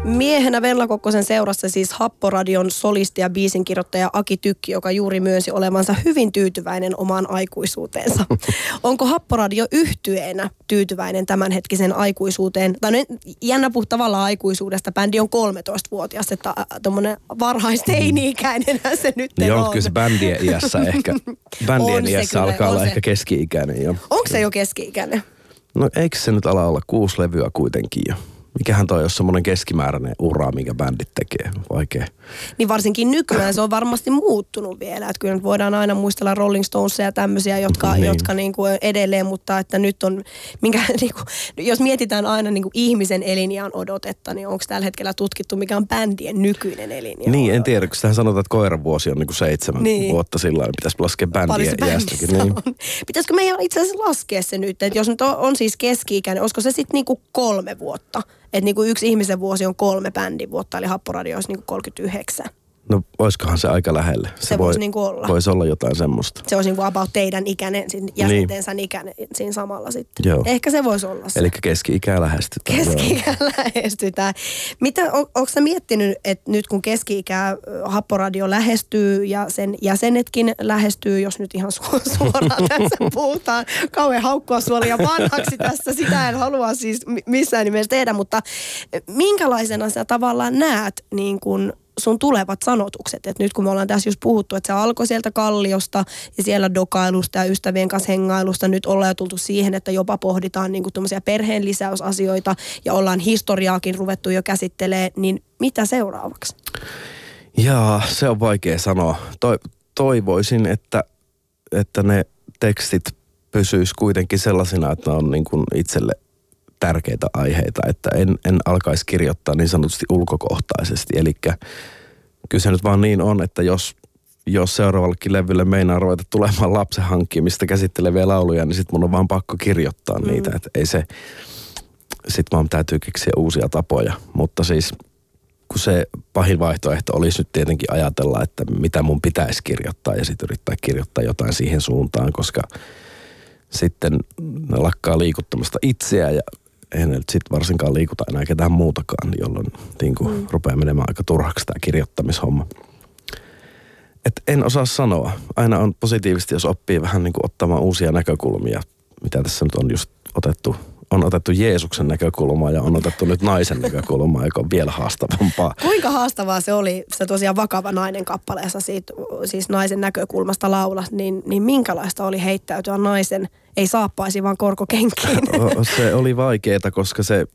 Miehenä Venla Kokkosen seurassa siis Happoradion solisti ja biisinkirjoittaja Aki Tykki, joka juuri myönsi olevansa hyvin tyytyväinen omaan aikuisuuteensa. Onko Happoradio yhtyeenä tyytyväinen tämänhetkisen aikuisuuteen? Tai nyt jännä puhua tavallaan aikuisuudesta. Bändi on 13-vuotias, että tuommoinen varhaisteini-ikäinen se nyt niin on. on. kyllä se bändien iässä ehkä. Bändien iässä kyllä, alkaa olla se. ehkä keski-ikäinen jo. Onko se jo keski-ikäinen? No eikö se nyt ala olla kuusi levyä kuitenkin jo? Mikähän toi on semmoinen keskimääräinen ura, minkä bändit tekee? Vaikea. Niin varsinkin nykyään se on varmasti muuttunut vielä. Että kyllä nyt voidaan aina muistella Rolling Stonesia ja tämmöisiä, jotka, Niin. niin. jotka niin kuin edelleen, mutta että nyt on, minkä, niin kuin, jos mietitään aina niin kuin ihmisen elinjään odotetta, niin onko tällä hetkellä tutkittu, mikä on bändien nykyinen elinjään Niin, en odote? tiedä, kun sitähän sanotaan, että koiran vuosi on niinku seitsemän Niin. vuotta sillä lailla, niin pitäisi laskea bändien iästäkin. Niin. on. Pitäisikö meidän itse asiassa laskea se nyt, että jos nyt on, on siis keski-ikäinen, olisiko se sitten niinku kolme vuotta? Että niinku yksi ihmisen vuosi on kolme bändin vuotta, eli Happoradio olisi niinku 39. No olisikohan se aika lähelle. Se voisi niinku olla. Voisi olla jotain semmoista. se olisi niinku about teidän ikäinen, sin- jäsentensä niin. ikäinen siinä samalla sitten. Joo. Ehkä se voisi olla se. Eli keski-ikää lähestytään. joo. keski lähestytään. Mitä, on, onko sä miettinyt, että nyt kun keski-ikä ö, Happoradio lähestyy ja sen jäsenetkin lähestyy, jos nyt ihan su- suoraan tässä puhutaan, kauhean haukkua suolia vanhaksi tässä, sitä en halua siis mi- missään nimessä tehdä, mutta minkälaisena sä tavallaan näet niin kun sun tulevat sanotukset. Et nyt kun me ollaan tässä just puhuttu, että se alkoi sieltä kalliosta ja siellä dokailusta ja ystävien kanssa hengailusta. Nyt ollaan jo tultu siihen, että jopa pohditaan niinku tuommoisia perheen lisäysasioita ja ollaan historiaakin ruvettu jo käsittelee. Niin mitä seuraavaksi? Jaa, se on vaikea sanoa. Toi, toivoisin, että, että ne tekstit pysyis kuitenkin sellaisina, että ne on niin kuin itselle tärkeitä aiheita, että en, en alkaisi kirjoittaa niin sanotusti ulkokohtaisesti. Eli kyllä se nyt vaan niin on, että jos, jos seuraavallekin levylle meinaa ruveta tulemaan lapsen hankkimista käsitteleviä lauluja, niin sitten mun on vaan pakko kirjoittaa mm. niitä. Että ei se, sit vaan täytyy keksiä uusia tapoja. Mutta siis kun se pahin vaihtoehto olisi nyt tietenkin ajatella, että mitä mun pitäisi kirjoittaa ja sitten yrittää kirjoittaa jotain siihen suuntaan, koska sitten ne lakkaa liikuttamasta itseä ja eihän nyt sitten varsinkaan liikuta enää ketään muutakaan, jolloin niin kuin mm. rupeaa menemään aika turhaksi tämä kirjoittamishomma. Et en osaa sanoa. Aina on positiivisesti, jos oppii vähän niin kuin ottamaan uusia näkökulmia, mitä tässä nyt on just otettu on otettu Jeesuksen näkökulmaa ja on otettu nyt naisen näkökulmaa, joka on vielä haastavampaa. Kuinka haastavaa se oli, se tosiaan vakava nainen kappaleessa siitä, siis naisen näkökulmasta laula, niin, niin minkälaista oli heittäytyä naisen, ei saappaisi vaan korkokenkiin? Se oli vaikeaa, koska se,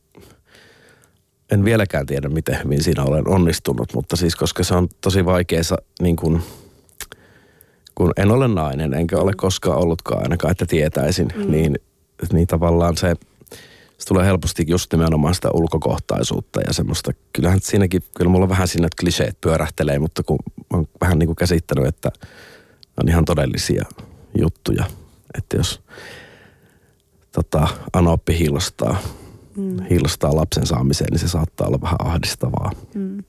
en vieläkään tiedä miten hyvin siinä olen onnistunut, mutta siis koska se on tosi vaikeassa niin kuin, kun en ole nainen, enkä ole koskaan ollutkaan ainakaan, että tietäisin, mm. niin, niin tavallaan se – se tulee helposti just nimenomaan sitä ulkokohtaisuutta ja semmoista. Kyllähän siinäkin, kyllä mulla vähän siinä kliseet pyörähtelee, mutta kun on vähän niin kuin käsittänyt, että on ihan todellisia juttuja. Että jos tota, anoppi hiilostaa, mm. hiilostaa lapsen saamiseen, niin se saattaa olla vähän ahdistavaa. Mm.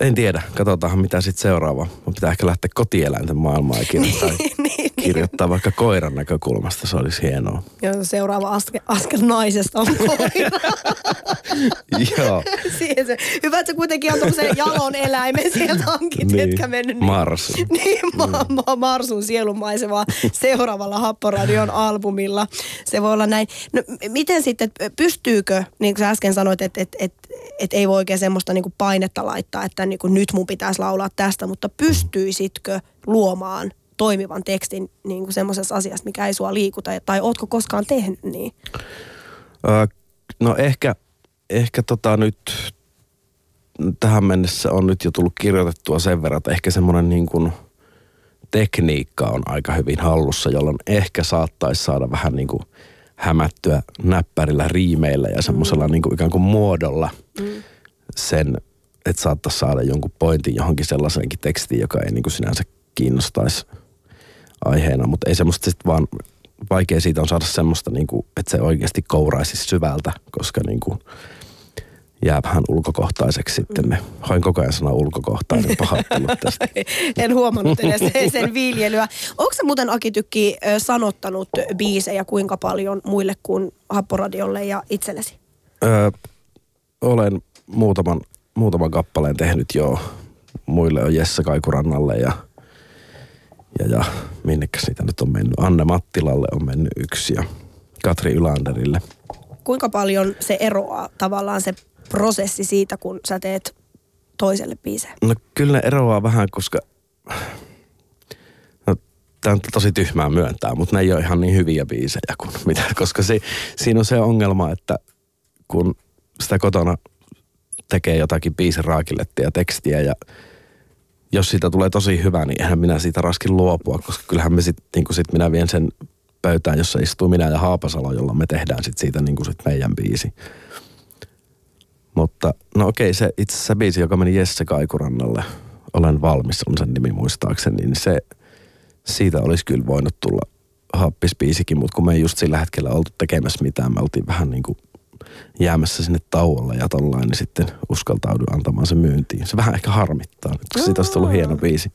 En tiedä, katsotaan mitä sitten seuraava. Mun pitää ehkä lähteä kotieläinten maailmaan ja kirjoittaa, niin, niin. Kirjoittaa vaikka koiran näkökulmasta, se olisi hienoa. Joo, seuraava askel, askel naisesta on koira. Joo. se, hyvä, että sä kuitenkin on tuollaisen jalon eläimen sieltä hankit, niin. etkä mennyt. Niin, Marsu. Niin, ma- ma- Marsun sielunmaisevaa seuraavalla Happoradion albumilla. Se voi olla näin. No, miten sitten, pystyykö, niin kuin sä äsken sanoit, että et, et, et ei voi oikein semmoista niin kuin painetta laittaa, että niin kuin nyt mun pitäisi laulaa tästä, mutta pystyisitkö luomaan toimivan tekstin niin kuin semmoisessa asiassa, mikä ei sua liikuta, tai ootko koskaan tehnyt niin? Öö, no ehkä, ehkä tota nyt tähän mennessä on nyt jo tullut kirjoitettua sen verran, että ehkä semmoinen niin kuin tekniikka on aika hyvin hallussa, jolloin ehkä saattaisi saada vähän niin kuin hämättyä näppärillä riimeillä ja semmoisella mm. niin kuin ikään kuin muodolla mm. sen että saattaisi saada jonkun pointin johonkin sellaiseenkin tekstiin, joka ei niin kuin sinänsä kiinnostaisi aiheena, mutta ei semmoista sitten vaan, vaikea siitä on saada semmoista, niin kuin, että se oikeasti kouraisi syvältä, koska niin kuin, jää vähän ulkokohtaiseksi sitten ne. Hain koko ajan sana ulkokohtainen pahoittelut tästä. en huomannut edes sen viljelyä. Onko se muuten Aki Tykki sanottanut biisejä kuinka paljon muille kuin Happoradiolle ja itsellesi? Öö, olen muutaman muutaman kappaleen tehnyt jo. Muille on Jesse Kaikurannalle ja, ja, ja minnekäs niitä nyt on mennyt. Anne Mattilalle on mennyt yksi ja Katri Ylanderille. Kuinka paljon se eroaa tavallaan se prosessi siitä, kun sä teet toiselle biiseen? No kyllä ne eroaa vähän, koska no, tämä on tosi tyhmää myöntää, mutta ne ei ole ihan niin hyviä biisejä kuin mitä, koska se, siinä on se ongelma, että kun sitä kotona tekee jotakin biisin raakilettia tekstiä ja jos siitä tulee tosi hyvä, niin eihän minä siitä raskin luopua, koska kyllähän me sitten, niin sit minä vien sen pöytään, jossa istuu minä ja Haapasalo, jolla me tehdään sit siitä niin sit meidän biisi. Mutta no okei, se itse asiassa biisi, joka meni Jesse Kaikurannalle, Olen valmis, on sen nimi muistaakseni, niin se, siitä olisi kyllä voinut tulla happispiisikin, mutta kun me ei just sillä hetkellä oltu tekemässä mitään, me oltiin vähän niin kuin jäämässä sinne tauolle ja tollain, niin sitten uskaltaudun antamaan se myyntiin. Se vähän ehkä harmittaa nyt, kun siitä olisi tullut hieno biisi.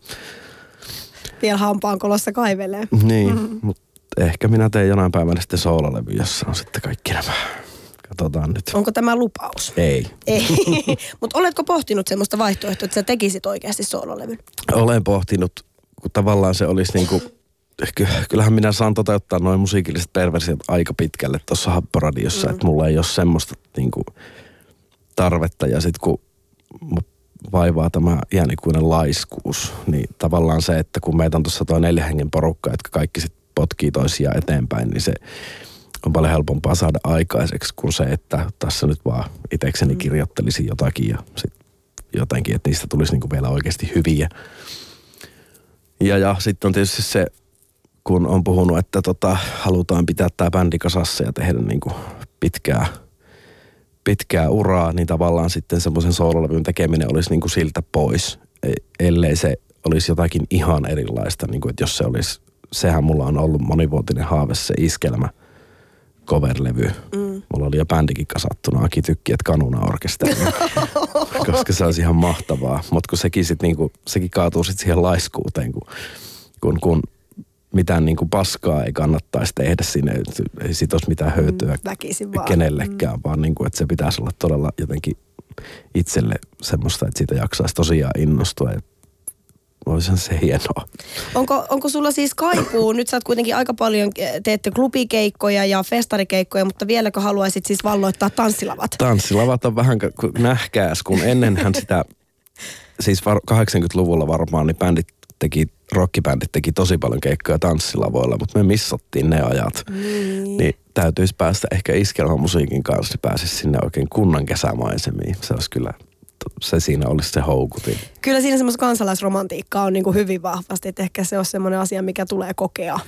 Vielä hampaan kolossa kaivelee. Niin, mm-hmm. mutta ehkä minä teen jonain päivänä sitten soolalevy, jossa on sitten kaikki nämä. Katsotaan nyt. Onko tämä lupaus? Ei. Ei. Mutta oletko pohtinut semmoista vaihtoehtoa, että sä tekisit oikeasti soololevyn? Olen pohtinut, kun tavallaan se olisi niin kuin kyllähän minä saan toteuttaa noin musiikilliset perversiot aika pitkälle tuossa happoradiossa, mm. että mulla ei ole semmoista niin kuin, tarvetta. Ja sitten kun vaivaa tämä iänikuinen laiskuus, niin tavallaan se, että kun meitä on tuossa tuo neljä hengen porukka, jotka kaikki sitten potkii toisiaan eteenpäin, niin se on paljon helpompaa saada aikaiseksi kuin se, että tässä nyt vaan itsekseni mm. kirjoittelisin jotakin ja sitten jotenkin, että niistä tulisi niinku vielä oikeasti hyviä. Ja, ja sitten on tietysti se kun on puhunut, että tota, halutaan pitää tämä bändi kasassa ja tehdä niin kuin pitkää, pitkää uraa, niin tavallaan sitten semmoisen soololevyn tekeminen olisi niin kuin siltä pois, e, ellei se olisi jotakin ihan erilaista, niin kuin, että jos se olisi, sehän mulla on ollut monivuotinen haave se iskelmä coverlevy. Mm. Mulla oli jo bändikin kasattuna, Aki Tykki, että Kanuna orkesteri, koska se olisi ihan mahtavaa. Mutta kun sekin, sit niinku, sekin kaatuu sitten siihen laiskuuteen, kun, kun, kun mitään niin kuin paskaa ei kannattaisi tehdä sinne, ei siitä olisi mitään hyötyä mm, kenellekään, mm. vaan niin kuin, että se pitäisi olla todella jotenkin itselle semmoista, että siitä jaksaisi tosiaan innostua. Ja olisihan se hienoa. Onko, onko sulla siis kaipuu, nyt sä oot kuitenkin aika paljon, eh, teette klubikeikkoja ja festarikeikkoja, mutta vieläkö haluaisit siis valloittaa tanssilavat? Tanssilavat on vähän kuin nähkääs, kun ennenhän sitä, siis var, 80-luvulla varmaan, niin bändit teki, rockibändit teki tosi paljon keikkoja tanssilavoilla, mutta me missattiin ne ajat. Niin. Niin täytyisi päästä ehkä iskelmämusiikin kanssa, niin pääsisi sinne oikein kunnan kesämaisemiin. Se olisi kyllä, se siinä olisi se houkutin. Kyllä siinä semmoista kansalaisromantiikkaa on niin kuin hyvin vahvasti, että ehkä se on semmoinen asia, mikä tulee kokea.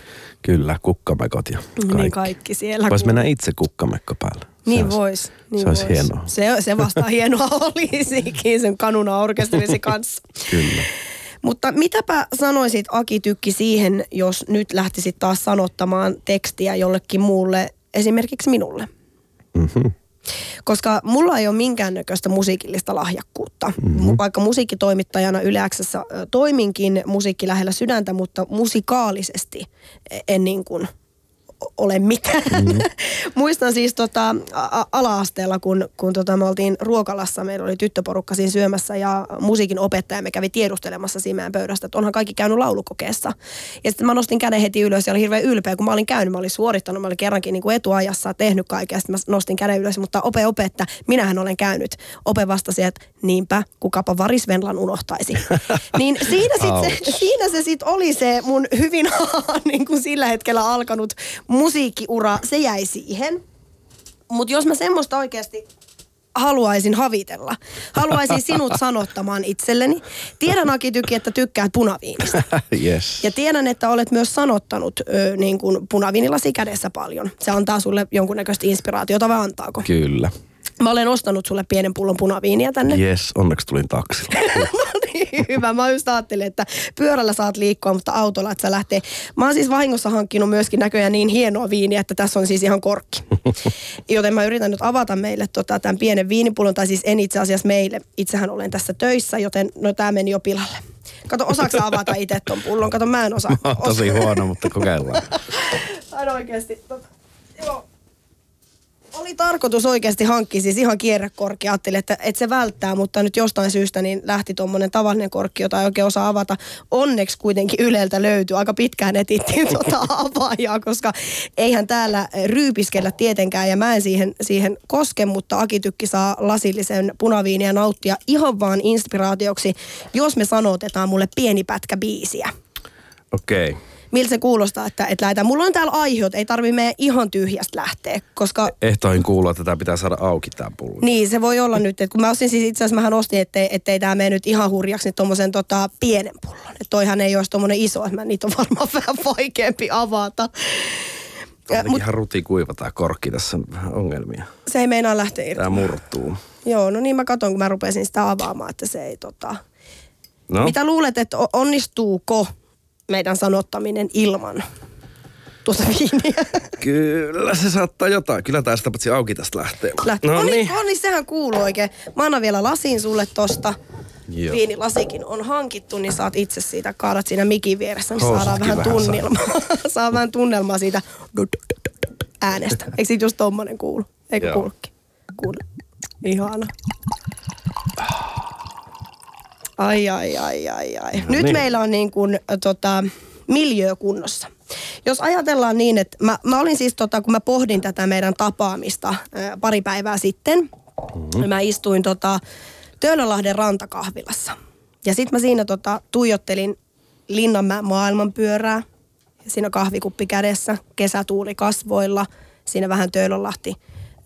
Kyllä, kukkamekot ja kaikki. Niin kaikki siellä. Voisi kun- mennä itse kukkamekko päälle. Se Niin olisi- vois. Niin se olisi vois. hienoa. Se, se vasta hienoa olisikin sen kanuna orkesterisi kanssa. Kyllä. Mutta mitäpä sanoisit Aki Tykki siihen, jos nyt lähtisit taas sanottamaan tekstiä jollekin muulle, esimerkiksi minulle? Mm-hmm. Koska mulla ei ole minkäännäköistä musiikillista lahjakkuutta. Mm-hmm. Vaikka musiikkitoimittajana Yle X:ssä, ö, toiminkin musiikki lähellä sydäntä, mutta musikaalisesti en niin kuin ole mitään. Mm-hmm. Muistan siis tota, a- ala-asteella, kun, kun tota, me oltiin ruokalassa, meillä oli tyttöporukka siinä syömässä ja musiikin opettajamme kävi tiedustelemassa siinä pöydästä, että onhan kaikki käynyt laulukokeessa. Ja sitten mä nostin käden heti ylös ja olin hirveän ylpeä, kun mä olin käynyt, mä olin suorittanut, mä olin kerrankin niin kuin etuajassa tehnyt kaikkea. Sitten mä nostin käden ylös, mutta ope ope, että minähän olen käynyt. Ope vastasi, että niinpä, kukapa Varis Venlan unohtaisi. niin siinä, sit se, siinä se sitten oli se mun hyvin niin kuin sillä hetkellä alkanut musiikkiura, se jäi siihen. Mutta jos mä semmoista oikeasti haluaisin havitella, haluaisin sinut sanottamaan itselleni. Tiedän Aki Tyki, että tykkäät punaviinista. yes. Ja tiedän, että olet myös sanottanut ö, niin kuin punaviinilasi kädessä paljon. Se antaa sulle jonkunnäköistä inspiraatiota vai antaako? Kyllä. Mä olen ostanut sulle pienen pullon punaviiniä tänne. Yes, onneksi tulin taksilla. No niin, hyvä. Mä just ajattelin, että pyörällä saat liikkua, mutta autolla että sä lähtee. Mä oon siis vahingossa hankkinut myöskin näköjään niin hienoa viiniä, että tässä on siis ihan korkki. Joten mä yritän nyt avata meille tota, tämän pienen viinipullon, tai siis en itse asiassa meille. Itsehän olen tässä töissä, joten no tää meni jo pilalle. Kato, osaako avata itse ton pullon? Kato, mä en osaa. Mä oon tosi huono, mutta kokeillaan. Aina oikeasti. Tota, joo. Oli tarkoitus oikeasti hankkia siis ihan kierrekorkki. Ajattelin, että, että se välttää, mutta nyt jostain syystä niin lähti tuommoinen tavallinen korkki, jota ei oikein osaa avata. Onneksi kuitenkin Yleltä löytyi. Aika pitkään etittiin tuota avaajaa, koska eihän täällä ryypiskellä tietenkään. Ja mä en siihen, siihen koske, mutta Akitykki saa lasillisen punaviiniä nauttia ihan vaan inspiraatioksi, jos me sanotetaan mulle pieni pätkä biisiä Okei. Okay. Miltä se kuulostaa, että, että lähdetään. Mulla on täällä aiheut, ei tarvi meidän ihan tyhjästä lähteä, koska Ehtoihin kuuluu, että tämä pitää saada auki tämä pullo. niin se voi olla nyt, että kun mä ostin siis itse asiassa, mähän ostin, ettei, ettei tämä mene nyt ihan hurjaksi, niin tommosen tota pienen pullon. Että toihan ei olisi tommonen iso, että mä, niitä on varmaan vähän vaikeampi avata. Ja, Mutta mut ihan ruti kuiva tämä korkki, tässä on vähän ongelmia. se ei meinaa lähteä irti. Tämä murtuu. Joo, no niin mä katson, kun mä rupesin sitä avaamaan, että se ei tota... No, Mitä luulet, että onnistuuko meidän sanottaminen ilman tuota viiniä? kyllä se saattaa jotain. Kyllä tämä sitä paitsi auki tästä lähtee. Lähti. No niin. no niin, sehän kuuluu oikein. Mä annan vielä lasin sulle tosta. Joo. Viinilasikin on hankittu, niin saat itse siitä, kaadat siinä mikin vieressä, niin Housutkin saadaan vähän vähän tunnelmaa. saa vähän tunnelmaa siitä äänestä. Eikö siitä just tommonen kuulu? Eikö Joo. kuulukin? Kuule. Ihana. Ai, ai, ai, ai, ai. No Nyt niin. meillä on niin kuin, tota, miljöö kunnossa. Jos ajatellaan niin, että mä, mä olin siis, tota, kun mä pohdin tätä meidän tapaamista ää, pari päivää sitten, mm-hmm. mä istuin tota, Töölönlahden rantakahvilassa. Ja sitten mä siinä tota, tuijottelin Linnanmäen maailmanpyörää. Siinä kahvikuppi kädessä, kesätuuli kasvoilla, siinä vähän Töölönlahti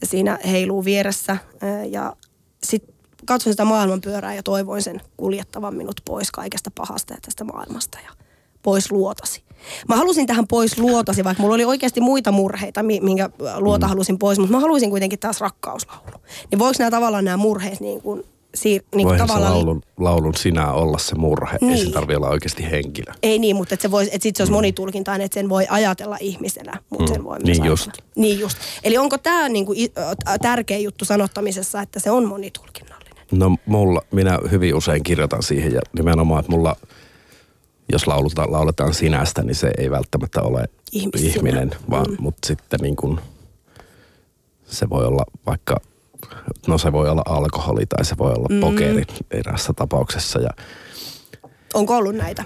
siinä heiluu vieressä. ää, Ja sitten katsoin sitä maailmanpyörää ja toivoin sen kuljettavan minut pois kaikesta pahasta ja tästä maailmasta ja pois luotasi. Mä halusin tähän pois luotasi, vaikka mulla oli oikeasti muita murheita, mi- minkä luota halusin pois, mutta mä haluaisin kuitenkin taas rakkauslaulu. Niin voiko nämä tavallaan nämä murheet niin kuin, siir- niin kuin Voihan tavallaan... laulun, laulun sinä olla se murhe. Ei se Niin. tarvitse olla oikeasti henkilö. Ei niin, mutta että se vois, että sit se olisi monitulkintainen, että sen voi ajatella ihmisenä, mutta sen voi myös niin ajatella. just. Niin just. Eli onko tämä niinku i- ö, tärkeä juttu sanottamisessa, että se on monitulkinnallinen? No mulla, minä hyvin usein kirjoitan siihen ja nimenomaan, että mulla, jos lauluta, lauletaan sinästä, niin se ei välttämättä ole Ihmissinä. ihminen, vaan, Mm. mutta sitten niin kuin, se voi olla vaikka, no se voi olla alkoholi tai se voi olla mm. pokeri eräässä tapauksessa ja Onko ollut näitä?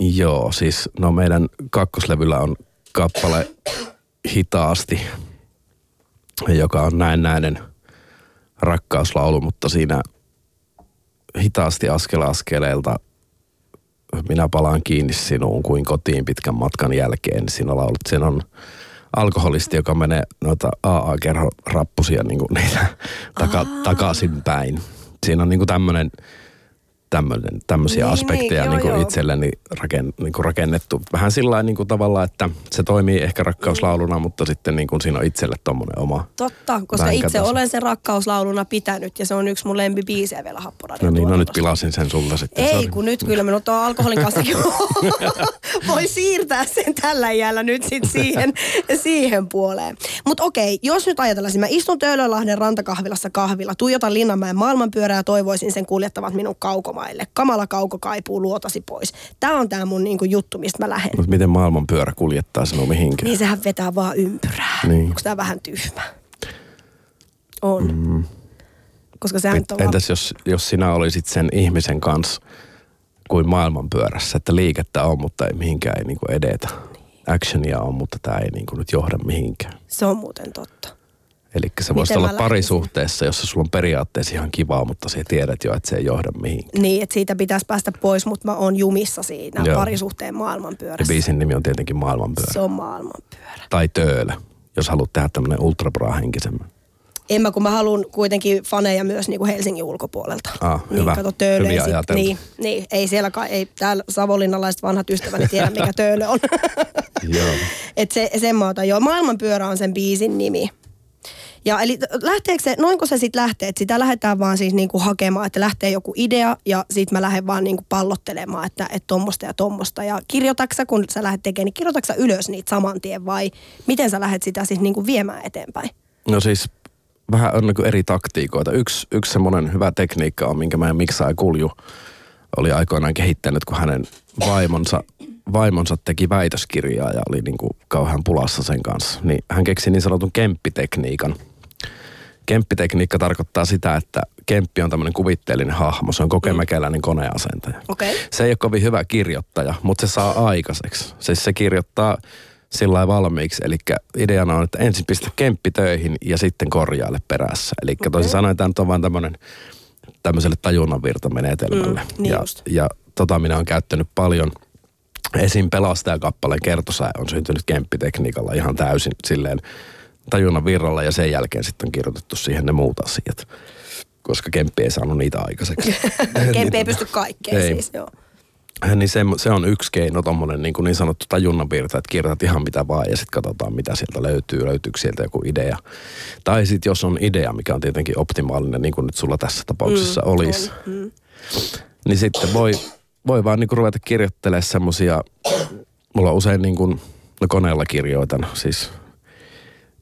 Joo, siis no meidän kakkoslevyllä on kappale Hitaasti, joka on näin näinen rakkauslaulu, mutta siinä hitaasti askel askeleelta minä palaan kiinni sinuun kuin kotiin pitkän matkan jälkeen. Siinä laulut, siinä on alkoholisti, joka menee noita AA-kerho rappusia niin kuin niitä taka, takaisin päin. Siinä on niin kuin tämmöinen tämmöinen, tämmöisiä Niin, aspekteja niin, joo, niin joo. itselleni raken, niin kuin rakennettu. Vähän sillä niin kuin tavallaan, että se toimii ehkä rakkauslauluna, mutta sitten niin kuin siinä on itselle tommonen oma. Totta, koska itse taso. olen sen rakkauslauluna pitänyt ja se on yksi mun lempibiisejä vielä Happoradion No niin, no nyt pilasin sen sulta sitten. Ei, Sorry. kun nyt kyllä minut on alkoholin kanssakin. Voi siirtää sen tällä iällä nyt sit siihen, siihen puoleen. Mutta okei, jos nyt ajatellaan, mä istun Töölönlahden rantakahvilassa kahvilla, tuijotan Linnanmäen maailmanpyörää ja toivoisin sen kuljettavat minun kaukomaille. Kamala kauko kaipuu luotasi pois. Tämä on tämä mun niinku juttu, mistä mä lähden. Mutta miten maailmanpyörä kuljettaa sinua mihinkään? Niin sehän vetää vaan ympyrää. Niin. Onko tämä vähän tyhmä? On. Mm. Koska sehän on vaan- Entäs jos, jos sinä olisit sen ihmisen kanssa kuin maailmanpyörässä, että liikettä on, mutta ei mihinkään ei niinku edetä. Actionia on, mutta tämä ei niinku nyt johda mihinkään. Se on muuten totta. Eli se voisi Miten olla parisuhteessa, jossa sulla on periaatteessa ihan kivaa, mutta sä tiedät jo, että se ei johda mihinkään. Niin, että siitä pitäisi päästä pois, mutta mä oon jumissa siinä Joo. parisuhteen Ja maailmanpyörässä. biisin nimi on tietenkin maailmanpyörä. Se on maailmanpyörä. Tai töölö, jos haluat tehdä tämmöinen ultrabra-henkisemmän. En mä, kun mä haluan kuitenkin faneja myös niin kuin Helsingin ulkopuolelta. Ah, niin, hyvä. Kato, Töölö ei sit, niin, niin, ei siellä ei täällä savonlinnalaiset vanhat ystäväni tiedä, mikä Töölö on. Joo. Et se, sen mä otan. Joo, maailmanpyörä on sen biisin nimi. Ja eli lähteekö se, noinko se sitten lähtee, että sitä lähdetään vaan siis niinku hakemaan, että lähtee joku idea ja sitten mä lähden vaan niinku pallottelemaan, että et tommosta ja tommosta. Ja kirjoitaksa, kun sä lähdet tekemään, niin kirjoitaksa ylös niitä saman tien vai miten sä lähdet sitä siis niinku viemään eteenpäin? No siis vähän on niin eri taktiikoita. Yksi, yksi semmoinen hyvä tekniikka on, minkä meidän miksaaja Kulju oli aikoinaan kehittänyt, kun hänen vaimonsa, vaimonsa teki väitöskirjaa ja oli niin kuin kauhean pulassa sen kanssa. Niin hän keksi niin sanotun kemppitekniikan. Kemppitekniikka tarkoittaa sitä, että kemppi on tämmöinen kuvitteellinen hahmo. Se on kokemäkeläinen koneasentaja. Okei. Se ei ole kovin hyvä kirjoittaja, mutta se saa aikaiseksi. Siis se kirjoittaa sillä valmiiksi. Eli ideana on, että ensin pistä kemppi töihin ja sitten korjaile perässä. Eli okay. toisin sanoen tämä on vaan tämmöinen tämmöiselle tajunnanvirtamenetelmälle. Mm, niin ja, just. ja tota minä olen käyttänyt paljon. Esim. pelastajakappaleen kertosäe on syntynyt kemppitekniikalla ihan täysin silleen tajunnan virralla ja sen jälkeen sitten on kirjoitettu siihen ne muut asiat. Koska kemppi ei saanut niitä aikaiseksi. Kempi ei pysty kaikkeen Ei. siis, joo. Niin se, se on yksi keino, tommonen niin, kuin niin sanottu tajunnanvirta, että kirjoitat ihan mitä vaan ja sitten katsotaan mitä sieltä löytyy, löytyykö sieltä joku idea. Tai sitten jos on idea, mikä on tietenkin optimaalinen, niin kuin nyt sulla tässä tapauksessa mm, olisi, Mm. niin sitten voi, voi vaan niin kuin ruveta kirjoittelemaan semmosia, mulla on usein niin kuin, no koneella kirjoitan, siis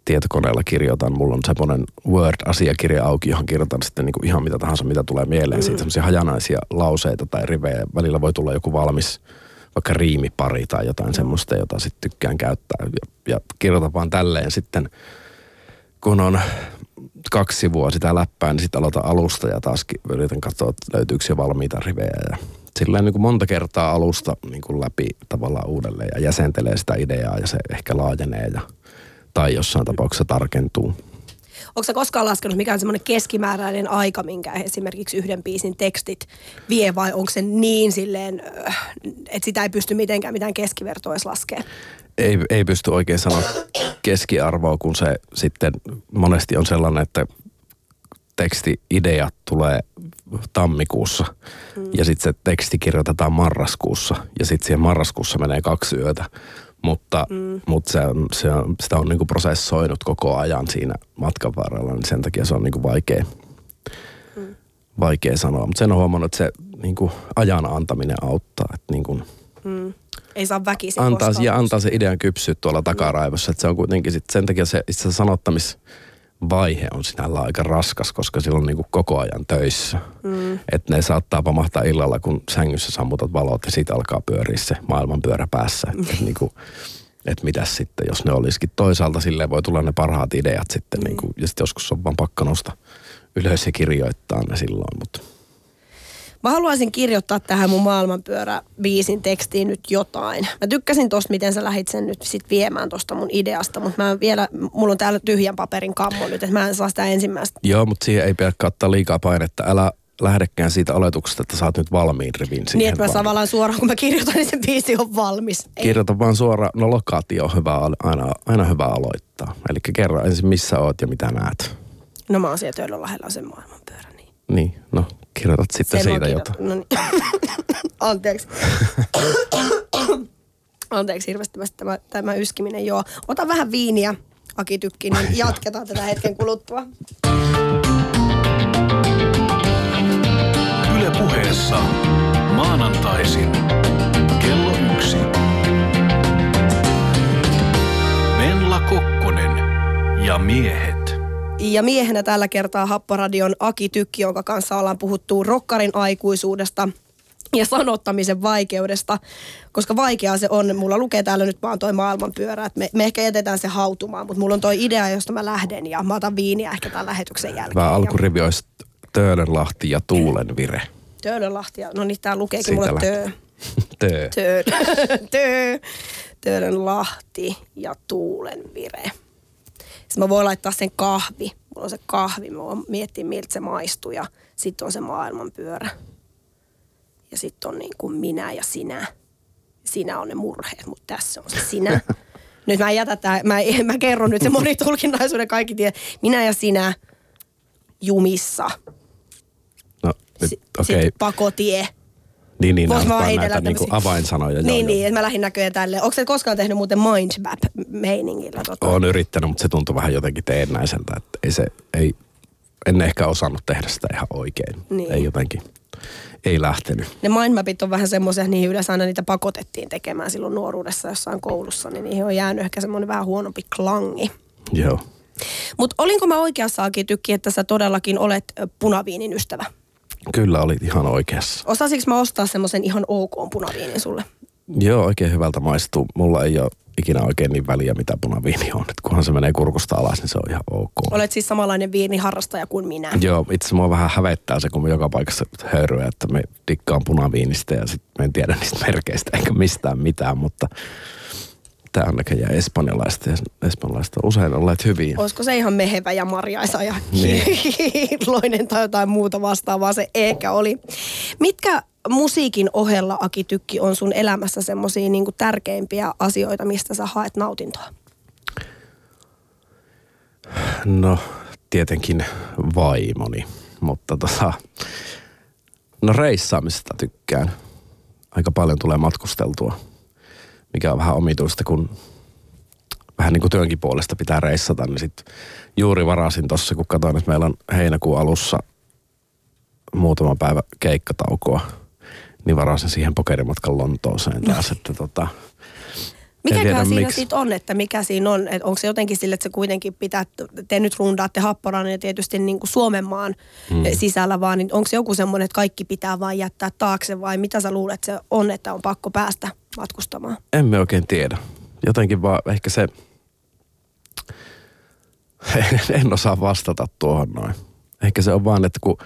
tietokoneella kirjoitan. Mulla on semmoinen Word-asiakirja auki, johon kirjoitan sitten niin kuin ihan mitä tahansa, mitä tulee mieleen. Mm. Siitä semmoisia hajanaisia lauseita tai rivejä. Välillä voi tulla joku valmis vaikka riimipari tai jotain semmoista, jota sitten tykkään käyttää. Ja, ja kirjoitan vaan tälleen sitten, kun on kaksi sivua sitä läppää, niin sitten aloitan alusta ja taas yritän katsoa, että löytyykö jo valmiita rivejä. Ja silleen niin kuin monta kertaa alusta niin kuin läpi tavallaan uudelleen ja jäsentelee sitä ideaa ja se ehkä laajenee ja, tai jossain tapauksessa tarkentuu. Onko sä koskaan laskenut, mikä on semmoinen keskimääräinen aika, minkä esimerkiksi yhden biisin tekstit vie, vai onko se niin silleen, öh, että sitä ei pysty mitenkään mitään keskivertoa edes laskemaan? Ei, ei pysty oikein sanoa keskiarvoa, kun se sitten monesti on sellainen, että teksti-ideat tulee tammikuussa mm. ja sitten se teksti kirjoitetaan marraskuussa ja sitten siihen marraskuussa menee kaksi yötä. Mutta, mm. mutta se on, se on, sitä on niinku prosessoinut koko ajan siinä matkan varrella, niin sen takia se on niinku vaikea, mm. vaikea sanoa. Mutta sen on huomannut, että se niinku ajan antaminen auttaa. Että niinku, Mm. Ei saa väkisin antaa, koskaan. ja antaa se idean kypsyä tuolla takaraivossa. Että se on kuitenkin sit, sen takia se itse asiassa sanottamisvaihe on sinällä aika raskas, koska silloin niinku koko ajan töissä. Mm. Että ne saattaa pamahtaa illalla, kun sängyssä sammutat valot ja siitä alkaa pyöriä se maailmanpyörä päässä. Että et niinku, et mitäs sitten, jos ne olisikin. Toisaalta silleen voi tulla ne parhaat ideat sitten. Mm. Niinku, ja sitten joskus on vaan nousta ylös ja kirjoittaa ne silloin. Mutta Mä haluaisin kirjoittaa tähän mun maailmanpyörä biisin tekstiin nyt jotain. Mä tykkäsin tosta, miten sä lähit sen nyt sit viemään tosta mun ideasta, mutta mä vielä, mulla on täällä tyhjän paperin kammo nyt, että mä en saa sitä ensimmäistä. Joo, mutta siihen ei pidä kattaa liikaa painetta. Älä lähdekään siitä oletuksesta, että saat nyt valmiin rivin siihen. Niin, että mä vaan. tavallaan suoraan, kun mä kirjoitan, niin se biisi on valmis. Ei. Kirjoita vaan suoraan, no lokaatio on hyvä, aina, aina hyvä aloittaa. Eli kerro ensin missä oot ja mitä näet. No mä oon siellä Töölönlahdella sen maailmanpyörä, niin. Niin, no sitten Sen mä siitä jotain. No niin. Anteeksi. Anteeksi hirveästi tämä, tämä yskiminen. Joo. Ota vähän viiniä, Aki Tykki, niin jatketaan tätä hetken kuluttua. Yle puheessa maanantaisin kello yksi. Venla Kokkonen ja miehet. Ja miehenä tällä kertaa Happoradion Aki Tykki, jonka kanssa ollaan puhuttu rokkarin aikuisuudesta ja sanottamisen vaikeudesta, koska vaikeaa se on. Mulla lukee täällä nyt vaan toi maailmanpyörä, että me, me ehkä jätetään se hautumaan, mutta mulla on toi idea, josta mä lähden ja mä otan viiniä ehkä tämän lähetyksen jälkeen. Ja alkurivi olisi Töölönlahti ja Tuulenvire. Töölönlahti, ja- no niin tää lukeekin Siitä mulle töö. Tö. Töö. töö. Töölönlahti ja Tuulenvire. Sitten mä voin laittaa sen kahvi. Mulla on se kahvi, mä voin miettiä miltä se maistuu ja sitten on se maailmanpyörä. Ja sitten on niin kuin minä ja sinä. Sinä on ne murheet, mutta tässä on se sinä. Nyt mä en jätä tää, mä, mä kerron nyt se monitulkinnaisuuden kaikki tie. Minä ja sinä jumissa. No nyt, okei. Sitten pakotie. Niin, niin, Vois on heitellä näitä niinku avainsanoja. joo, Niin, joo. niin, että mä lähdin näköjään tälle. Onko se koskaan tehnyt muuten mindmap-meiningillä? Tota? Olen yrittänyt, mutta se tuntui vähän jotenkin teennäiseltä. Että ei se, ei, en ehkä osannut tehdä sitä ihan oikein. Niin. Ei jotenkin, ei lähtenyt. Ne mindmapit on vähän semmoisia, niihin yleensä aina niitä pakotettiin tekemään silloin nuoruudessa jossain koulussa, niin niihin on jäänyt ehkä semmoinen vähän huonompi klangi. Joo. Mutta olinko mä oikeassa Aki Tykki, että sä todellakin olet punaviinin ystävä? Kyllä olit ihan oikeassa. Osasinko mä ostaa semmoisen ihan ok punaviinin sulle? Joo, oikein hyvältä maistuu. Mulla ei ole ikinä oikein niin väliä, mitä punaviini on. Et kunhan se menee kurkusta alas, niin se on ihan ok. Olet siis samanlainen viiniharrastaja kuin minä. Joo, itse mua vähän hävettää se, kun joka paikassa höyryä, että me dikkaan punaviinistä ja sitten me en tiedä niistä merkeistä eikä mistään mitään, mutta tämä on näköjään espanjalaista ja espanjalaiset on usein olleet hyviä. Olisiko se ihan mehevä ja marjaisa ja Niin. kiiloinen tai jotain muuta vastaavaa se ehkä oli. Mitkä musiikin ohella, Aki Tykki, on sun elämässä semmoisia niin tärkeimpiä asioita, mistä sä haet nautintoa? No, tietenkin vaimoni, mutta tota, no reissaamisesta tykkään. Aika paljon tulee matkusteltua, mikä on vähän omituista, kun vähän niin kuin työnkin puolesta pitää reissata, niin sit juuri varasin tossa, kun katsoin, että meillä on heinäkuun alussa muutama päivä keikkataukoa, niin varasin siihen pokerimatkan Lontooseen taas, että tota, Mikäköhän tiedä, siinä miksi. sitten on, että mikä siinä on? Että onko se jotenkin sille, että se kuitenkin pitää, te nyt rundaatte Happoran ja tietysti niin kuin Suomenmaan mm. sisällä vaan, niin onko se joku semmoinen, että kaikki pitää vain jättää taakse vai mitä sä luulet se on, että on pakko päästä matkustamaan? Emme oikein tiedä. Jotenkin vaan ehkä se... en osaa vastata tuohon noin. Ehkä se on vaan, että kun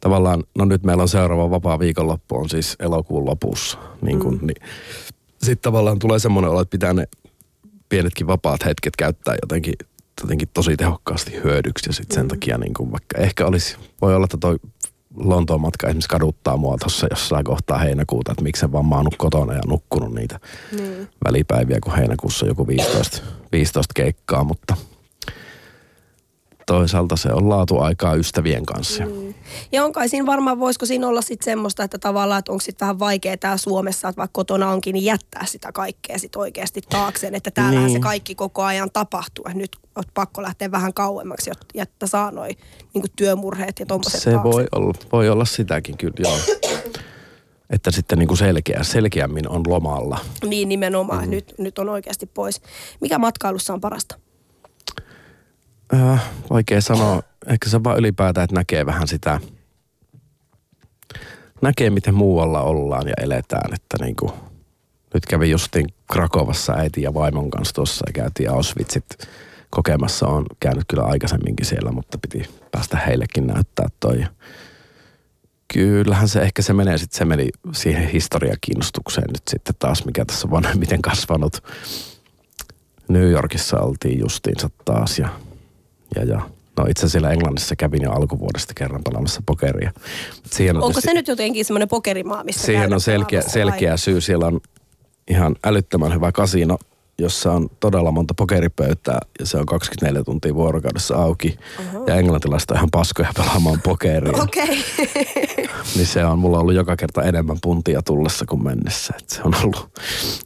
tavallaan, no nyt meillä on seuraava vapaa viikonloppu, on siis elokuun lopussa. Niin kun, mm. niin, Sitten tavallaan tulee semmoinen olo, että pitää ne pienetkin vapaat hetket käyttää jotenkin, jotenkin tosi tehokkaasti hyödyksi. Ja sitten sen takia niin kun vaikka ehkä olisi, voi olla, että toi Lontoon matka esimerkiksi kaduttaa mua tuossa jossain kohtaa heinäkuuta, että miksi vaan maannut kotona ja nukkunut niitä Niin. välipäiviä, kun heinäkuussa joku 15, 15 keikkaa, mutta toisaalta se on laatuaikaa ystävien kanssa. Mm. Ja on kai siinä varmaan, voisiko siinä olla sitten semmoista, että tavallaan, että onko sitten vähän vaikea täällä Suomessa, että vaikka kotona onkin, niin jättää sitä kaikkea sitten oikeasti taakseen, että täällähän Niin. se kaikki koko ajan tapahtuu. Et nyt on pakko lähteä vähän kauemmaksi, jot- jotta saa noi niin työmurheet ja tommoset Se taakse. voi olla, voi olla sitäkin kyllä, joo. Että sitten niin kuin selkeä, selkeämmin on lomalla. Niin nimenomaan, mm. nyt, nyt on oikeasti pois. Mikä matkailussa on parasta? Äh, vaikea sanoa. Ehkä se vaan ylipäätään, että näkee vähän sitä, näkee miten muualla ollaan ja eletään. Että niin kuin, nyt kävin justiin Krakovassa äiti ja vaimon kanssa tuossa ja käytiin Auschwitzit kokemassa. on käynyt kyllä aikaisemminkin siellä, mutta piti päästä heillekin näyttää toi. Kyllähän se ehkä se menee sitten, se meni siihen historiakiinnostukseen nyt sitten taas, mikä tässä on vanhemmiten kasvanut. New Yorkissa oltiin justiinsa taas ja, ja, ja no itse asiassa siellä Englannissa kävin jo alkuvuodesta kerran pelaamassa pokeria. Siihen on Onko tietysti- se nyt jotenkin semmoinen pokerimaa, missä Siihen on selkeä, vai? selkeä syy. Siellä on ihan älyttömän hyvä kasino, jossa on todella monta pokeripöytää ja se on 24 tuntia vuorokaudessa auki. Uh-huh. Ja englantilaiset on ihan paskoja pelaamaan pokeria. Okei. Niin se on, mulla on ollut joka kerta enemmän puntia tullessa kuin mennessä. Et se on ollut,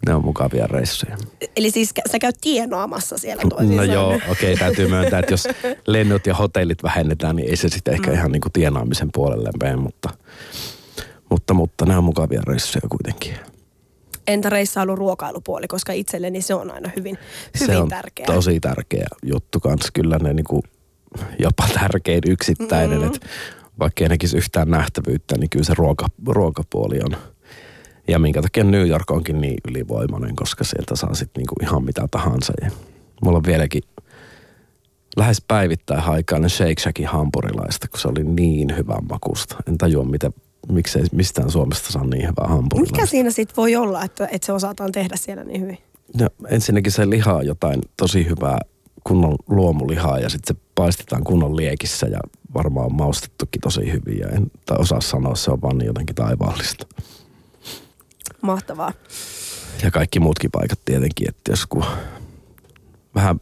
ne on mukavia reissuja. Eli siis sä käyt tienoamassa siellä toisin No joo, okei, täytyy myöntää, että jos lennot ja hotellit vähennetään, niin ei se sitten ehkä ihan niin kuin tienaamisen puolelle mene, mutta, mutta, mutta nämä on mukavia reissuja kuitenkin. Entä reissailu ruokailupuoli, koska itselleni se on aina hyvin, hyvin se on tärkeä. tosi tärkeä juttu kanssa. Kyllä ne niinku, jopa tärkein yksittäinen, mm. että vaikka ei näkisi yhtään nähtävyyttä, niin kyllä se ruoka, ruokapuoli on. Ja minkä takia New York onkin niin ylivoimainen, koska sieltä saa sitten niinku ihan mitä tahansa. Ja mulla on vieläkin lähes päivittäin haikainen Shake Shackin hampurilaista, kun se oli niin hyvän makusta. En tajua, mitä, miksei mistään Suomesta saa niin hyvää hampurilaista. Mikä siinä sitten voi olla, että, että se osataan tehdä siellä niin hyvin? No, ensinnäkin se liha on jotain tosi hyvää kunnon luomulihaa ja sitten se paistetaan kunnon liekissä ja varmaan on maustettukin tosi hyvin ja en tai osaa sanoa, se on vaan niin jotenkin taivaallista. Mahtavaa. Ja kaikki muutkin paikat tietenkin, että jos kun vähän,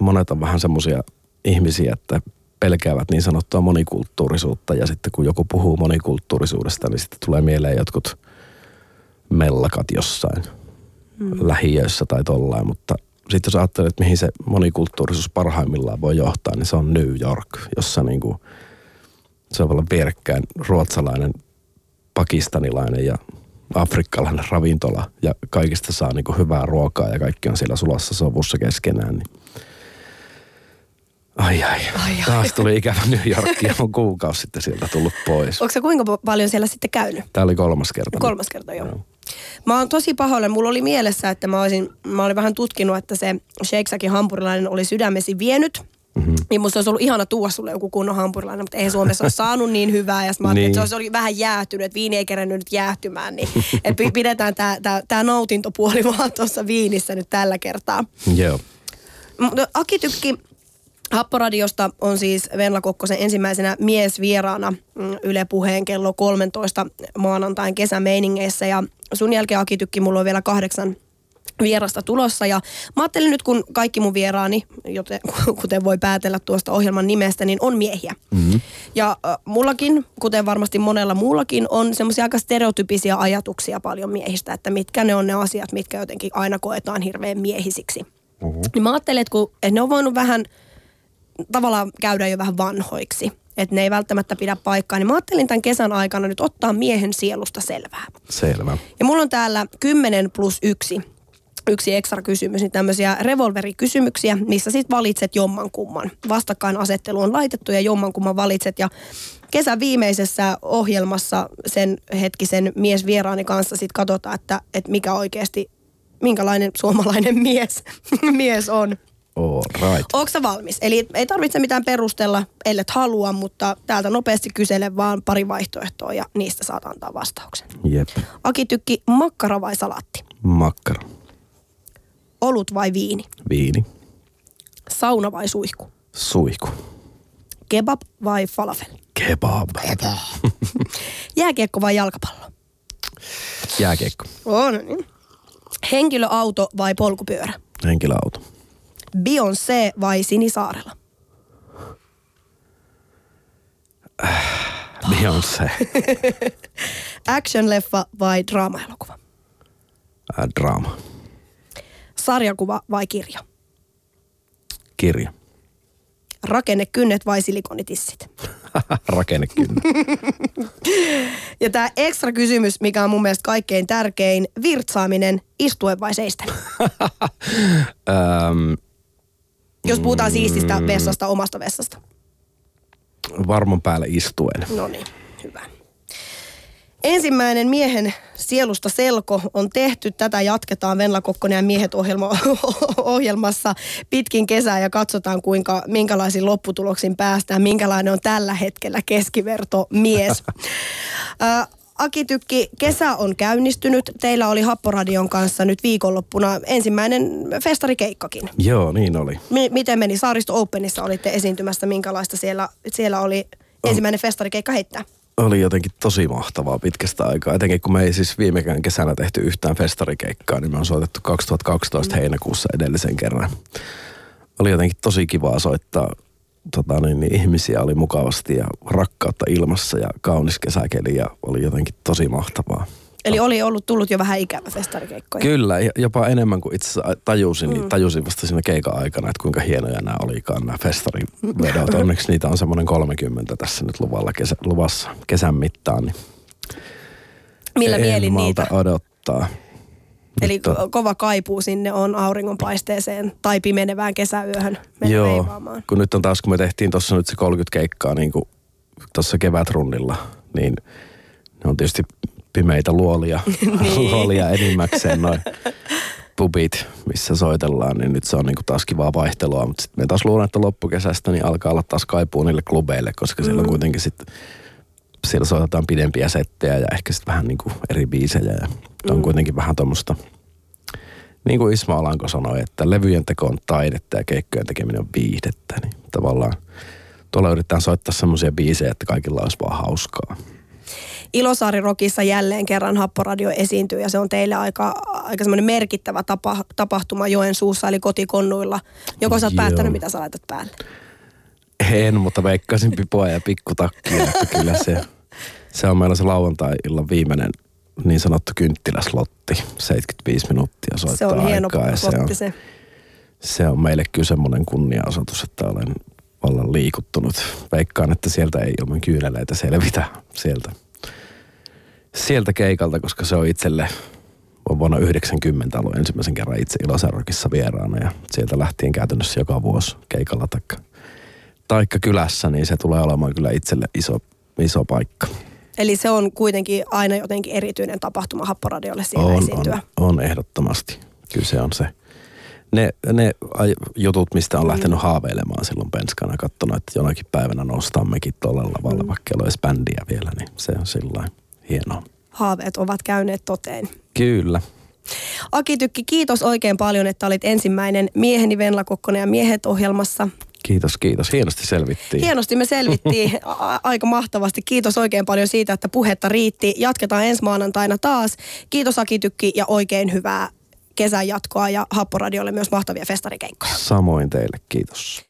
monet on vähän semmoisia ihmisiä, että pelkäävät niin sanottua monikulttuurisuutta ja sitten kun joku puhuu monikulttuurisuudesta, niin sitten tulee mieleen jotkut mellakat jossain mm. lähiöissä tai tollain, mutta sitten jos ajattelet, että mihin se monikulttuurisuus parhaimmillaan voi johtaa, niin se on New York, jossa niinku, se on olla vierekkäin ruotsalainen, pakistanilainen ja afrikkalainen ravintola ja kaikista saa niinku hyvää ruokaa ja kaikki on siellä sulassa sovussa keskenään. Niin. Ai, ai ai, taas tuli ikävä New York ja on kuukausi sitten sieltä tullut pois. Onko se kuinka paljon siellä sitten käynyt? Tämä oli kolmas kerta. Kolmas kerta, joo. Mä oon tosi pahoillani. Mulla oli mielessä, että mä, olisin, mä olin vähän tutkinut, että se Shake Shackin hampurilainen oli sydämesi vienyt. Mm-hmm. Niin musta olisi ollut ihana tuoda sulle joku kunnon hampurilainen, mutta ei Suomessa ole saanut niin hyvää. Ja mä ajattelin, Niin. että se olisi vähän jäähtynyt, että viini ei kerännyt nyt jäähtymään. Niin, että pi- pidetään tämä nautintopuoli vaan tuossa viinissä nyt tällä kertaa. Joo. Aki Tykki Happoradiosta on siis Venla Kokkosen ensimmäisenä miesvieraana mm, Yle Puheen kello 13 maanantain kesämeiningeissä. Ja sun jälkeen Aki Tykki, mulla on vielä kahdeksan vierasta tulossa. Ja mä ajattelin nyt, kun kaikki mun vieraani, joten, kuten voi päätellä tuosta ohjelman nimestä, niin on miehiä. Mm-hmm. Ja äh, mullakin, kuten varmasti monella muullakin, on semmoisia aika stereotypisia ajatuksia paljon miehistä, että mitkä ne on ne asiat, mitkä jotenkin aina koetaan hirveän miehisiksi. Mm-hmm. Niin mä ajattelin, että, kun, että ne on voinut vähän tavallaan käydä jo vähän vanhoiksi, että ne ei välttämättä pidä paikkaa, niin mä ajattelin tämän kesän aikana nyt ottaa miehen sielusta selvää. Selvä. Ja mulla on täällä 10 plus 1 yksi ekstra kysymys, niin tämmöisiä revolverikysymyksiä, missä sitten valitset jomman kumman. Vastakkainasettelu on laitettu ja jomman kumman valitset. Ja kesän viimeisessä ohjelmassa sen hetkisen miesvieraani kanssa sitten katsotaan, että, että mikä oikeasti, minkälainen suomalainen mies, mies on. All right. Onko valmis? Eli ei tarvitse mitään perustella, ellet halua, mutta täältä nopeasti kysele vaan pari vaihtoehtoa ja niistä saat antaa vastauksen. Jep. Aki Tykki, makkara vai salatti? Makkara. Olut vai viini? Viini. Sauna vai suihku? Suihku. Kebab vai falafel? Kebab. Jääkiekko vai jalkapallo? Jääkiekko. On niin. Henkilöauto vai polkupyörä? Henkilöauto. Beyoncé vai Sinisaarella? Beyoncé. Action-leffa vai draama-elokuva? Äh, draama. Sarjakuva vai kirja? Kirja. Rakennekynnet vai silikonitissit? Rakennekynä. Ja tämä ekstra kysymys, mikä on mun mielestä kaikkein tärkein, virtsaaminen istuen vai seisten? Jos puhutaan siististä vessasta, omasta vessasta. varman päälle istuen. No niin, hyvä. Ensimmäinen miehen sielusta selko on tehty. Tätä jatketaan Venla Kokkonen ja miehet ohjelma, ohjelmassa pitkin kesää ja katsotaan kuinka, minkälaisiin lopputuloksiin päästään, minkälainen on tällä hetkellä keskiverto mies. Aki Tykki, kesä on käynnistynyt. Teillä oli Happoradion kanssa nyt viikonloppuna ensimmäinen festarikeikkakin. Joo, niin oli. M- miten meni? Saaristo Openissa olitte esiintymässä. Minkälaista siellä, siellä oli ensimmäinen festarikeikka heittää? Oli jotenkin tosi mahtavaa pitkästä aikaa. Etenkin kun me ei siis viimekään kesänä tehty yhtään festarikeikkaa, niin me on soitettu 2012 mm. heinäkuussa edellisen kerran. Oli jotenkin tosi kivaa soittaa tota, niin, niin, ihmisiä oli mukavasti ja rakkautta ilmassa ja kaunis kesäkeli ja oli jotenkin tosi mahtavaa. Eli oli ollut tullut jo vähän ikävä festarikeikkoja. Kyllä, jopa enemmän kuin itse tajusin, niin mm. tajusin vasta siinä keikan aikana, että kuinka hienoja nämä olikaan nämä festarivedot. Onneksi niitä on semmoinen 30 tässä nyt luvalla kesä, luvassa kesän mittaan. Niin Millä mielin niitä? odottaa. Eli Mutta, kova kaipuu sinne on auringonpaisteeseen tai pimenevään kesäyöhön Joo, veivaamaan. kun nyt on taas, kun me tehtiin tuossa nyt se 30 keikkaa niin tuossa kevätrunnilla, niin ne on tietysti pimeitä luolia, niin. luolia enimmäkseen noin pubit, missä soitellaan, niin nyt se on niinku taas kivaa vaihtelua. Mutta sitten me taas luulen, että loppukesästä niin alkaa olla taas kaipuu niille klubeille, koska mm. siellä on mm. kuitenkin sitten siellä soitetaan pidempiä settejä ja ehkä sitten vähän niinku eri biisejä. Ja mm. on kuitenkin vähän tuommoista, niin kuin Isma Alanko sanoi, että levyjen teko on taidetta ja keikkojen tekeminen on viihdettä. Niin tavallaan tuolla yritetään soittaa semmoisia biisejä, että kaikilla olisi vaan hauskaa. Ilosaari Rokissa jälleen kerran Happoradio esiintyy ja se on teille aika, aika semmoinen merkittävä tapa, tapahtuma Joensuussa eli kotikonnuilla. Joko sä oot Joo. päättänyt, mitä sä laitat päälle? En, mutta veikkasin pipoa ja pikkutakkia, että kyllä se, se on meillä se lauantai-illan viimeinen niin sanottu kynttiläslotti, 75 minuuttia soittaa Se on hieno aikaa, se on, se. se on meille kyllä semmoinen kunniaosoitus, että olen vallan liikuttunut. Veikkaan, että sieltä ei ilman kyyneleitä selvitä sieltä sieltä keikalta, koska se on itselle on vuonna 90 ollut ensimmäisen kerran itse Ilosarokissa vieraana ja sieltä lähtien käytännössä joka vuosi keikalla taikka, taikka kylässä, niin se tulee olemaan kyllä itselle iso, iso paikka. Eli se on kuitenkin aina jotenkin erityinen tapahtuma Happoradiolle siellä on, esiintyä. On, on ehdottomasti. Kyllä se on se. Ne, ne jutut, mistä on lähtenyt mm. haaveilemaan silloin penskana, katsonut, että jonakin päivänä noustammekin tuolla lavalla, mm. vaikka olisi bändiä vielä, niin se on sillä hienoa. Haaveet ovat käyneet toteen. Kyllä. Aki Tykki, kiitos oikein paljon, että olit ensimmäinen mieheni Venla Kokkonen ja miehet ohjelmassa. Kiitos, kiitos. Hienosti selvittiin. Hienosti me selvittiin a- aika mahtavasti. Kiitos oikein paljon siitä, että puhetta riitti. Jatketaan ensi maanantaina taas. Kiitos Aki Tykki ja oikein hyvää kesän jatkoa ja Happoradiolle myös mahtavia festarikeikkoja. Samoin teille, kiitos.